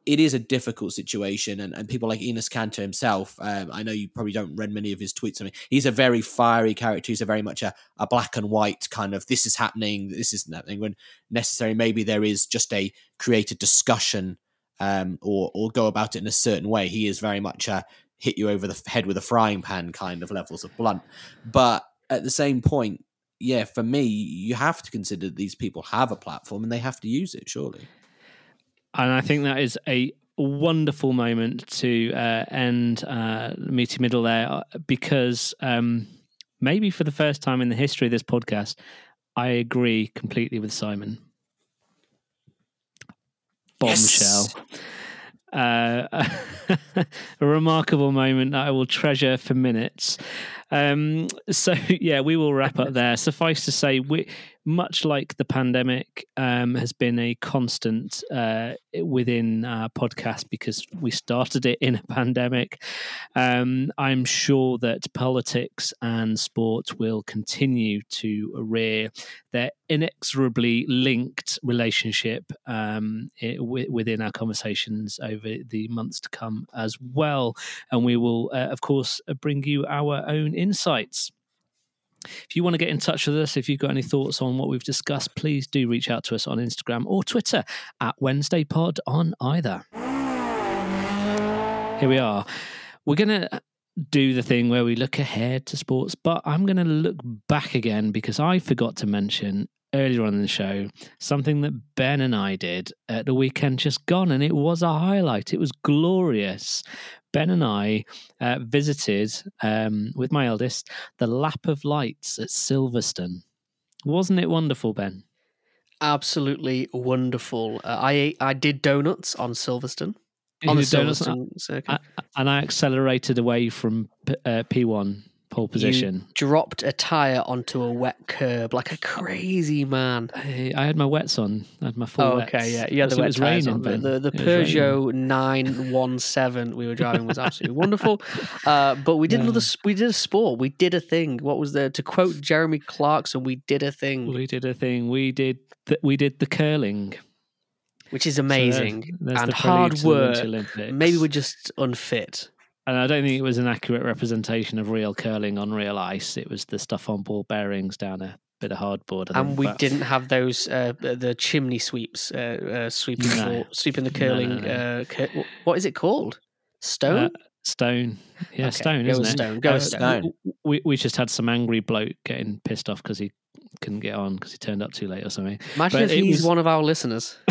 it is a difficult situation, and, and people like Enes Kanter himself. Um, I know you probably don't read many of his tweets. I mean, he's a very fiery character. He's a very much a, a black and white kind of this is happening, this isn't happening. When necessary, maybe there is just a created discussion um, or or go about it in a certain way. He is very much a hit you over the head with a frying pan kind of levels of blunt. But at the same point, yeah, for me, you have to consider these people have a platform and they have to use it. Surely. And I think that is a wonderful moment to uh, end uh, Meaty Middle there uh, because um, maybe for the first time in the history of this podcast, I agree completely with Simon. Bombshell. Yes. Uh, [LAUGHS] a remarkable moment that I will treasure for minutes. Um, so [LAUGHS] yeah, we will wrap up there. Suffice to say, we much like the pandemic um, has been a constant uh, within our podcast because we started it in a [LAUGHS] pandemic. Um, I'm sure that politics and sport will continue to rear their inexorably linked relationship um, it, w- within our conversations over the months to come as well. And we will, uh, of course, bring you our own insights. If you want to get in touch with us, if you've got any thoughts on what we've discussed, please do reach out to us on Instagram or Twitter at Wednesday Pod on either. Here we are. We're going to do the thing where we look ahead to sports, but I'm going to look back again because I forgot to mention earlier on in the show something that Ben and I did at the weekend just gone, and it was a highlight. It was glorious. Ben and I uh, visited um, with my eldest the Lap of Lights at Silverstone. Wasn't it wonderful, Ben? Absolutely wonderful. Uh, I ate, I did donuts on Silverstone. You On the? Silverstone circuit. I- and I accelerated away from uh, P1 pole position. dropped a tire onto a wet curb like a crazy man. I, I had my wets on. I had my full Oh, wets. okay, yeah, yeah. The wet was tires raining, on. The, the, the It was raining. Peugeot nine one seven we were driving was absolutely [LAUGHS] wonderful. Uh, but we did another. Yeah. s- We did a sport. We did a thing. What was the to quote Jeremy Clarkson? We did a thing, We did a thing. We did the, we did the curling. which is So there's- amazing there's and hard to the Winter work. Maybe we're just unfit. And I don't think it was an accurate representation of real curling on real ice. It was the stuff on ball bearings down a bit of hardboard. And think, we but- didn't have those uh, the chimney sweeps uh, uh, sweeping No. for, sweeping the No, no, curling. no. Uh, cur- what is it called? Stone. Uh, Stone. Yeah, Okay, Stone, go isn't with it? Stone, go Uh, with Stone. We, we just had some angry bloke getting pissed off because he couldn't get on because he turned up too late or something. Imagine but if he's was- one of our listeners. [LAUGHS]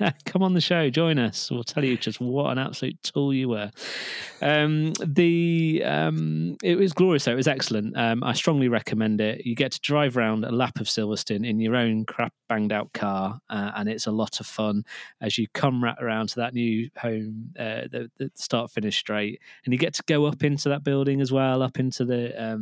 [LAUGHS] Come on the show, join us. We'll tell you just what an absolute tool you were. Um, the um, it was glorious. Though. It was excellent. Um, I strongly recommend it. You get to drive around a lap of Silverstone in your own crap banged out car, uh, and it's a lot of fun as you come right around to that new home, uh, the, the start finish straight, and you get to go up into that building as well, up into the.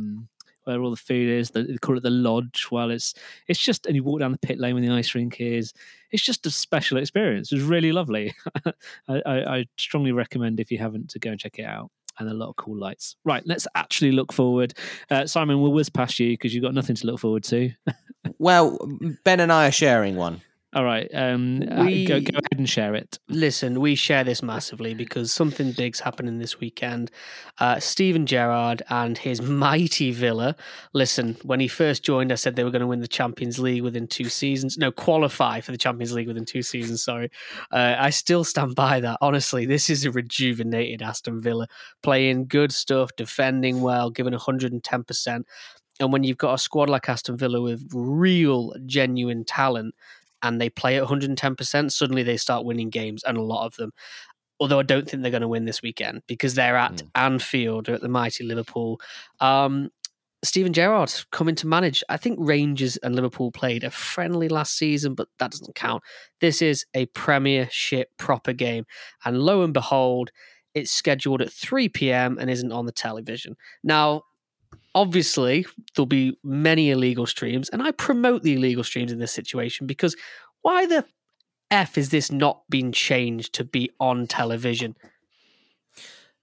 Where all the food is, the, they call it the lodge. While it's it's just, and you walk down the pit lane where the ice rink is it's just a special experience. It's really lovely. [LAUGHS] I, I, I strongly recommend if you haven't to go and check it out. And a lot of cool lights. Right, let's actually look forward. Uh, Simon, we'll whiz past you because you've got nothing to look forward to. [LAUGHS] Well, Ben and I are sharing one. All right, um, uh, We- go, go ahead and share it. Listen, we share this massively because something big's happening this weekend. Uh, Steven Gerrard and his [LAUGHS] mighty Villa. Listen, when he first joined, I said they were going to win the Champions League within two seasons. No, qualify for the Champions League within two seasons. Sorry, uh, I still stand by that. Honestly, this is a rejuvenated Aston Villa, playing good stuff, defending well, giving hundred and ten percent. And when you've got a squad like Aston Villa with real, genuine talent, and they play at 110%, suddenly they start winning games, and a lot of them. Although I don't think they're going to win this weekend because they're at Mm. Anfield, they're at the mighty Liverpool. Um, Steven Gerrard coming to manage. I think Rangers and Liverpool played a friendly last season, but that doesn't count. This is a Premiership proper game. And lo and behold, it's scheduled at 3 p.m. and isn't on the television. Now, obviously, there'll be many illegal streams, and I promote the illegal streams in this situation because why the F is this not being changed to be on television?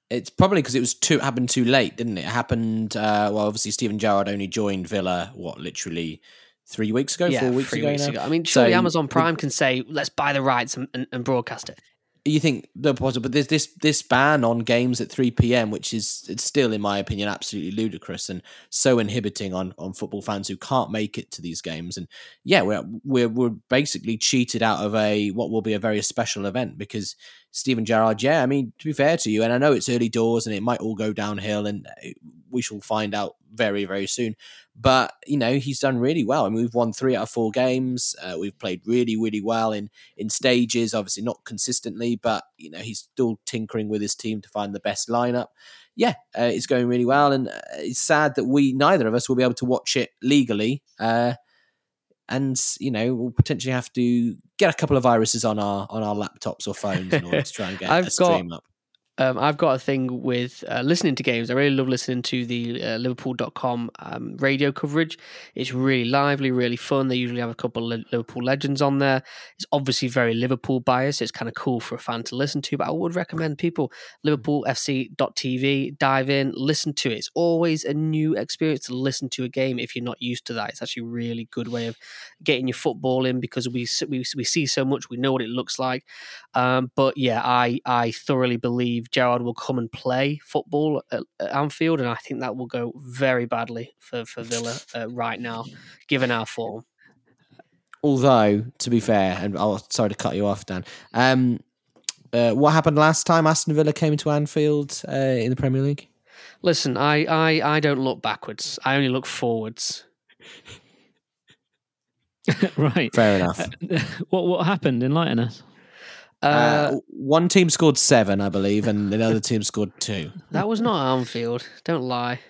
It's probably because it was too happened too late, didn't it? It happened. Uh, well, obviously, Steven Gerrard only joined Villa. What, literally three weeks ago, four weeks three ago. weeks ago. I mean, surely So, Amazon Prime can say, let's buy the rights and, and, and broadcast it. You think the possible, but there's this this ban on games at three p.m., which is it's still, in my opinion, absolutely ludicrous and so inhibiting on on football fans who can't make it to these games. And yeah, we're we're we're basically cheated out of a what will be a very special event because Steven Gerrard. Yeah, I mean to be fair to you, and I know it's early doors and it might all go downhill, and we shall find out very very soon. But you know he's done really well. I mean we've won three out of four games. Uh, we've played really really well in in stages, obviously not consistently, but you know he's still tinkering with his team to find the best lineup. Yeah, uh, it's going really well, and uh, it's sad that we neither of us will be able to watch it legally. Uh, and you know we'll potentially have to get a couple of viruses on our on our laptops or phones in order to try and get [LAUGHS] I've a stream up. Um, I've got a thing with uh, listening to games. I really love listening to the uh, Liverpool.com um, radio coverage. It's really lively, really fun. They usually have a couple of Liverpool legends on there. It's obviously very Liverpool biased. It's kind of cool for a fan to listen to, but I would recommend people LiverpoolFC.tv, dive in, listen to it. It's always a new experience to listen to a game if you're not used to that. It's actually a really good way of getting your football in because we, we, we see so much, we know what it looks like. Um, but yeah, I, I thoroughly believe Gerrard will come and play football at, at Anfield, and I think that will go very badly for for Villa uh, right now, given our form. Although, to be fair, and oh, sorry to cut you off, Dan. Um, uh, what happened last time Aston Villa came to Anfield uh, in the Premier League? Listen, I, I, I don't look backwards. I only look forwards. [LAUGHS] right. Fair enough. Uh, [LAUGHS] what what happened? Enlighten us. Uh, uh, one team scored seven, I believe, and another team scored two. That was not Anfield. Don't lie.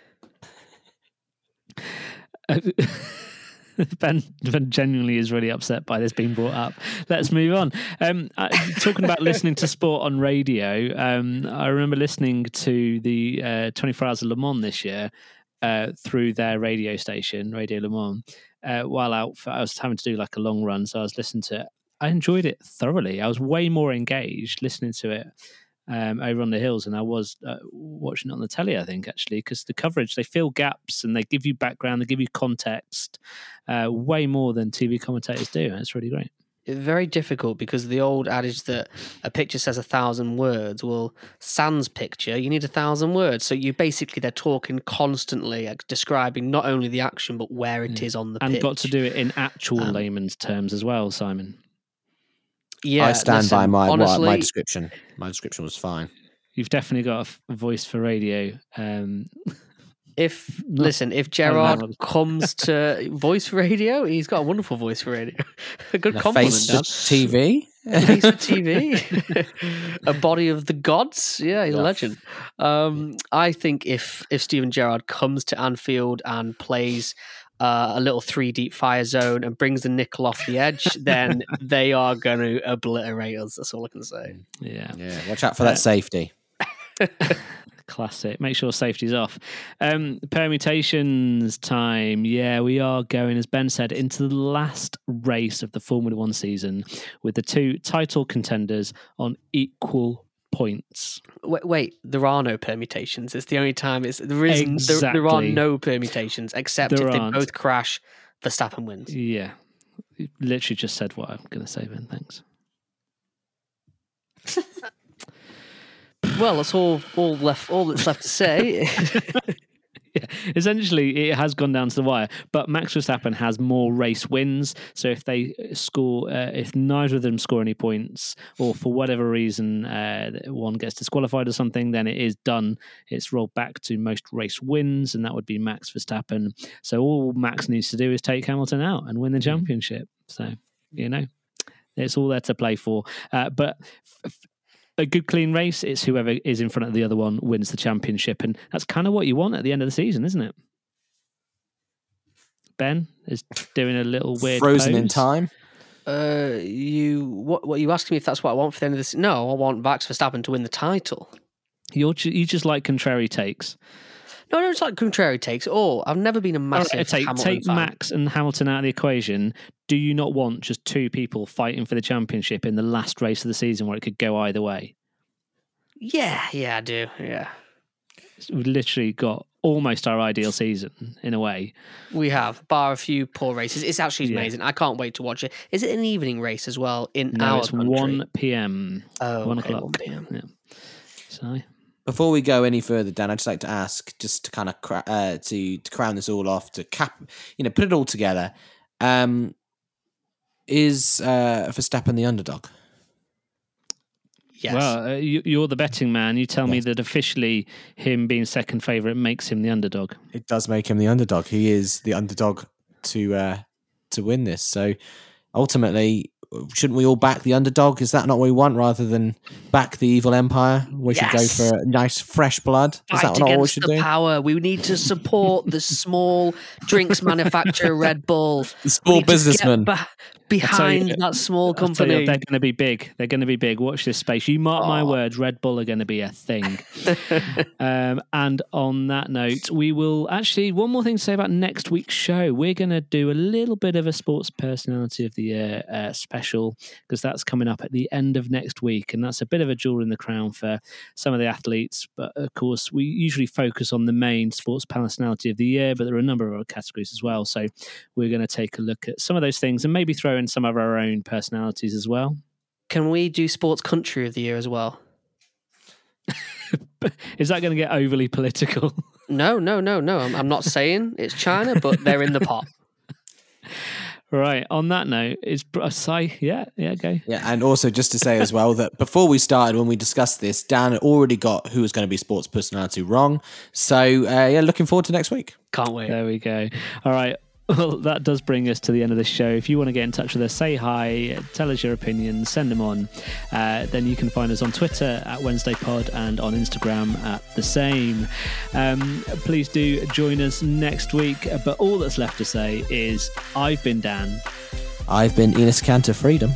[LAUGHS] ben, ben genuinely is really upset by this being brought up. Let's move on. Um, uh, talking about [LAUGHS] listening to sport on radio, um, I remember listening to the uh, 24 Hours of Le Mans this year uh, through their radio station, Radio Le Mans. Uh, while out, for, I was having to do like a long run, so I was listening to it. I enjoyed it thoroughly. I was way more engaged listening to it um, over on the hills than I was uh, watching it on the telly. I think actually because the coverage they fill gaps and they give you background, they give you context, uh, way more than TV commentators do. And it's really great. Very difficult because the old adage that a picture says a thousand words. Well, Sans picture, you need a thousand words. So you basically they're talking constantly, like, describing not only the action but where it yeah. is on the and pitch. got to do it in actual um, layman's terms as well, Simon. Yeah, I stand listen, by my honestly, my description. My description was fine. You've definitely got a, f- a voice for radio. Um, [LAUGHS] If [LAUGHS] listen, if Gerrard comes [LAUGHS] to voice for radio, he's got a wonderful voice for radio. a good And a compliment. face Dan. to TV. Face for TV, a body of the gods. Yeah, he's a legend. Um, I think if if Steven Gerrard comes to Anfield and plays uh, a little three deep fire zone and brings the nickel off the edge, [LAUGHS] then they are going to obliterate us. That's all I can say. yeah, yeah, watch out for that safety. [LAUGHS] classic. Make sure safety's off. Um, permutations time. Yeah, we are going, as Ben said, into the last race of the Formula One season with the two title contenders on equal points. Wait, wait, there are no permutations. It's the only time. It's there is there, there are no permutations except There if they aren't. both crash. Verstappen wins. Yeah, You literally just said what I'm going to say, Then Thanks. [LAUGHS] Well, that's all all left. All that's left to say. [LAUGHS] [LAUGHS] [LAUGHS] Essentially, it has gone down to the wire. But Max Verstappen has more race wins. So if they score, uh, if neither of them score any points, or for whatever reason uh, one gets disqualified or something, then it is done. It's rolled back to most race wins, and that would be Max Verstappen. So all Max needs to do is take Hamilton out and win the championship. So you know, it's all there to play for. Uh, but. F- a good clean race, it's whoever is in front of the other one wins the championship. And that's kind of what you want at the end of the season, isn't it? Ben is doing a little weird Frozen in time. uh, you what? What you asking me if that's what I want for the end of this? No, I want Max Verstappen to win the title. You're ju- you just like contrary takes. No, no, it's like contrary takes. Oh, I've never been a massive right, take Hamilton take fan. Max and Hamilton out of the equation. Do you not want just two people fighting for the championship in the last race of the season where it could go either way? Yeah, yeah, I do. Yeah, We've literally got almost our ideal season in a way. we have bar a few poor races. It's actually Yeah. amazing. I can't wait to watch it. Is it an evening race as well in No, our it's country? one p.m. Oh, one okay, o'clock. 1 p.m. Yeah. So Before we go any further, Dan, I'd just like to ask, just to kind of cra- uh, to to crown this all off, to cap, you know, put it all together. Um, is uh, Verstappen the underdog? Yes. Well, uh, you, you're the betting man. You tell me that officially him being second favourite makes him the underdog. It does make him the underdog. He is the underdog to uh, to win this. So ultimately, shouldn't we all back the underdog? Is that not what we want rather than back the evil empire? We should go for nice fresh blood. Is Fight that not what we should the do? power. We need to support the small drinks manufacturer Red Bull. [LAUGHS] The small need to businessman. ba- tell you- behind that small I'll you, company. they're going to be big. They're going to be big. Watch this space. You mark my words. Red Bull are going to be a thing. [LAUGHS] um, and on that note, we will actually one more thing to say about next week's show. We're going to do a little bit of a sports personality of the year uh, special because that's coming up at the end of next week, and that's a bit of a jewel in the crown for some of the athletes. But of course, we usually focus on the main sports personality of the year, but there are a number of other categories as well. So we're going to take a look at some of those things and maybe throw in some of our own personalities as well. Can we do sports country of the year as well? [LAUGHS] Is that going to get overly political? No, no, no, no. I'm, I'm not saying it's China, but they're in the pot. [LAUGHS] right. On that note, is I say yeah, yeah, go. Yeah, and also just to say as well that before we started, when we discussed this, Dan had already got who was going to be sports personality wrong. So uh, yeah, looking forward to next week. Can't wait. There we go. All right. Well, that does bring us to the end of the show. If you want to get in touch with us, say hi, tell us your opinions, send them on. Uh, then you can find us on Twitter at Wednesday Pod and on Instagram at the same. Um, please do join us next week. But all that's left to say is I've been Dan. I've been Enes Kanter Freedom.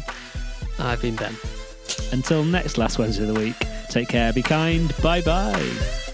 I've been Ben. Until next last Wednesday of the week, take care, be kind, bye bye.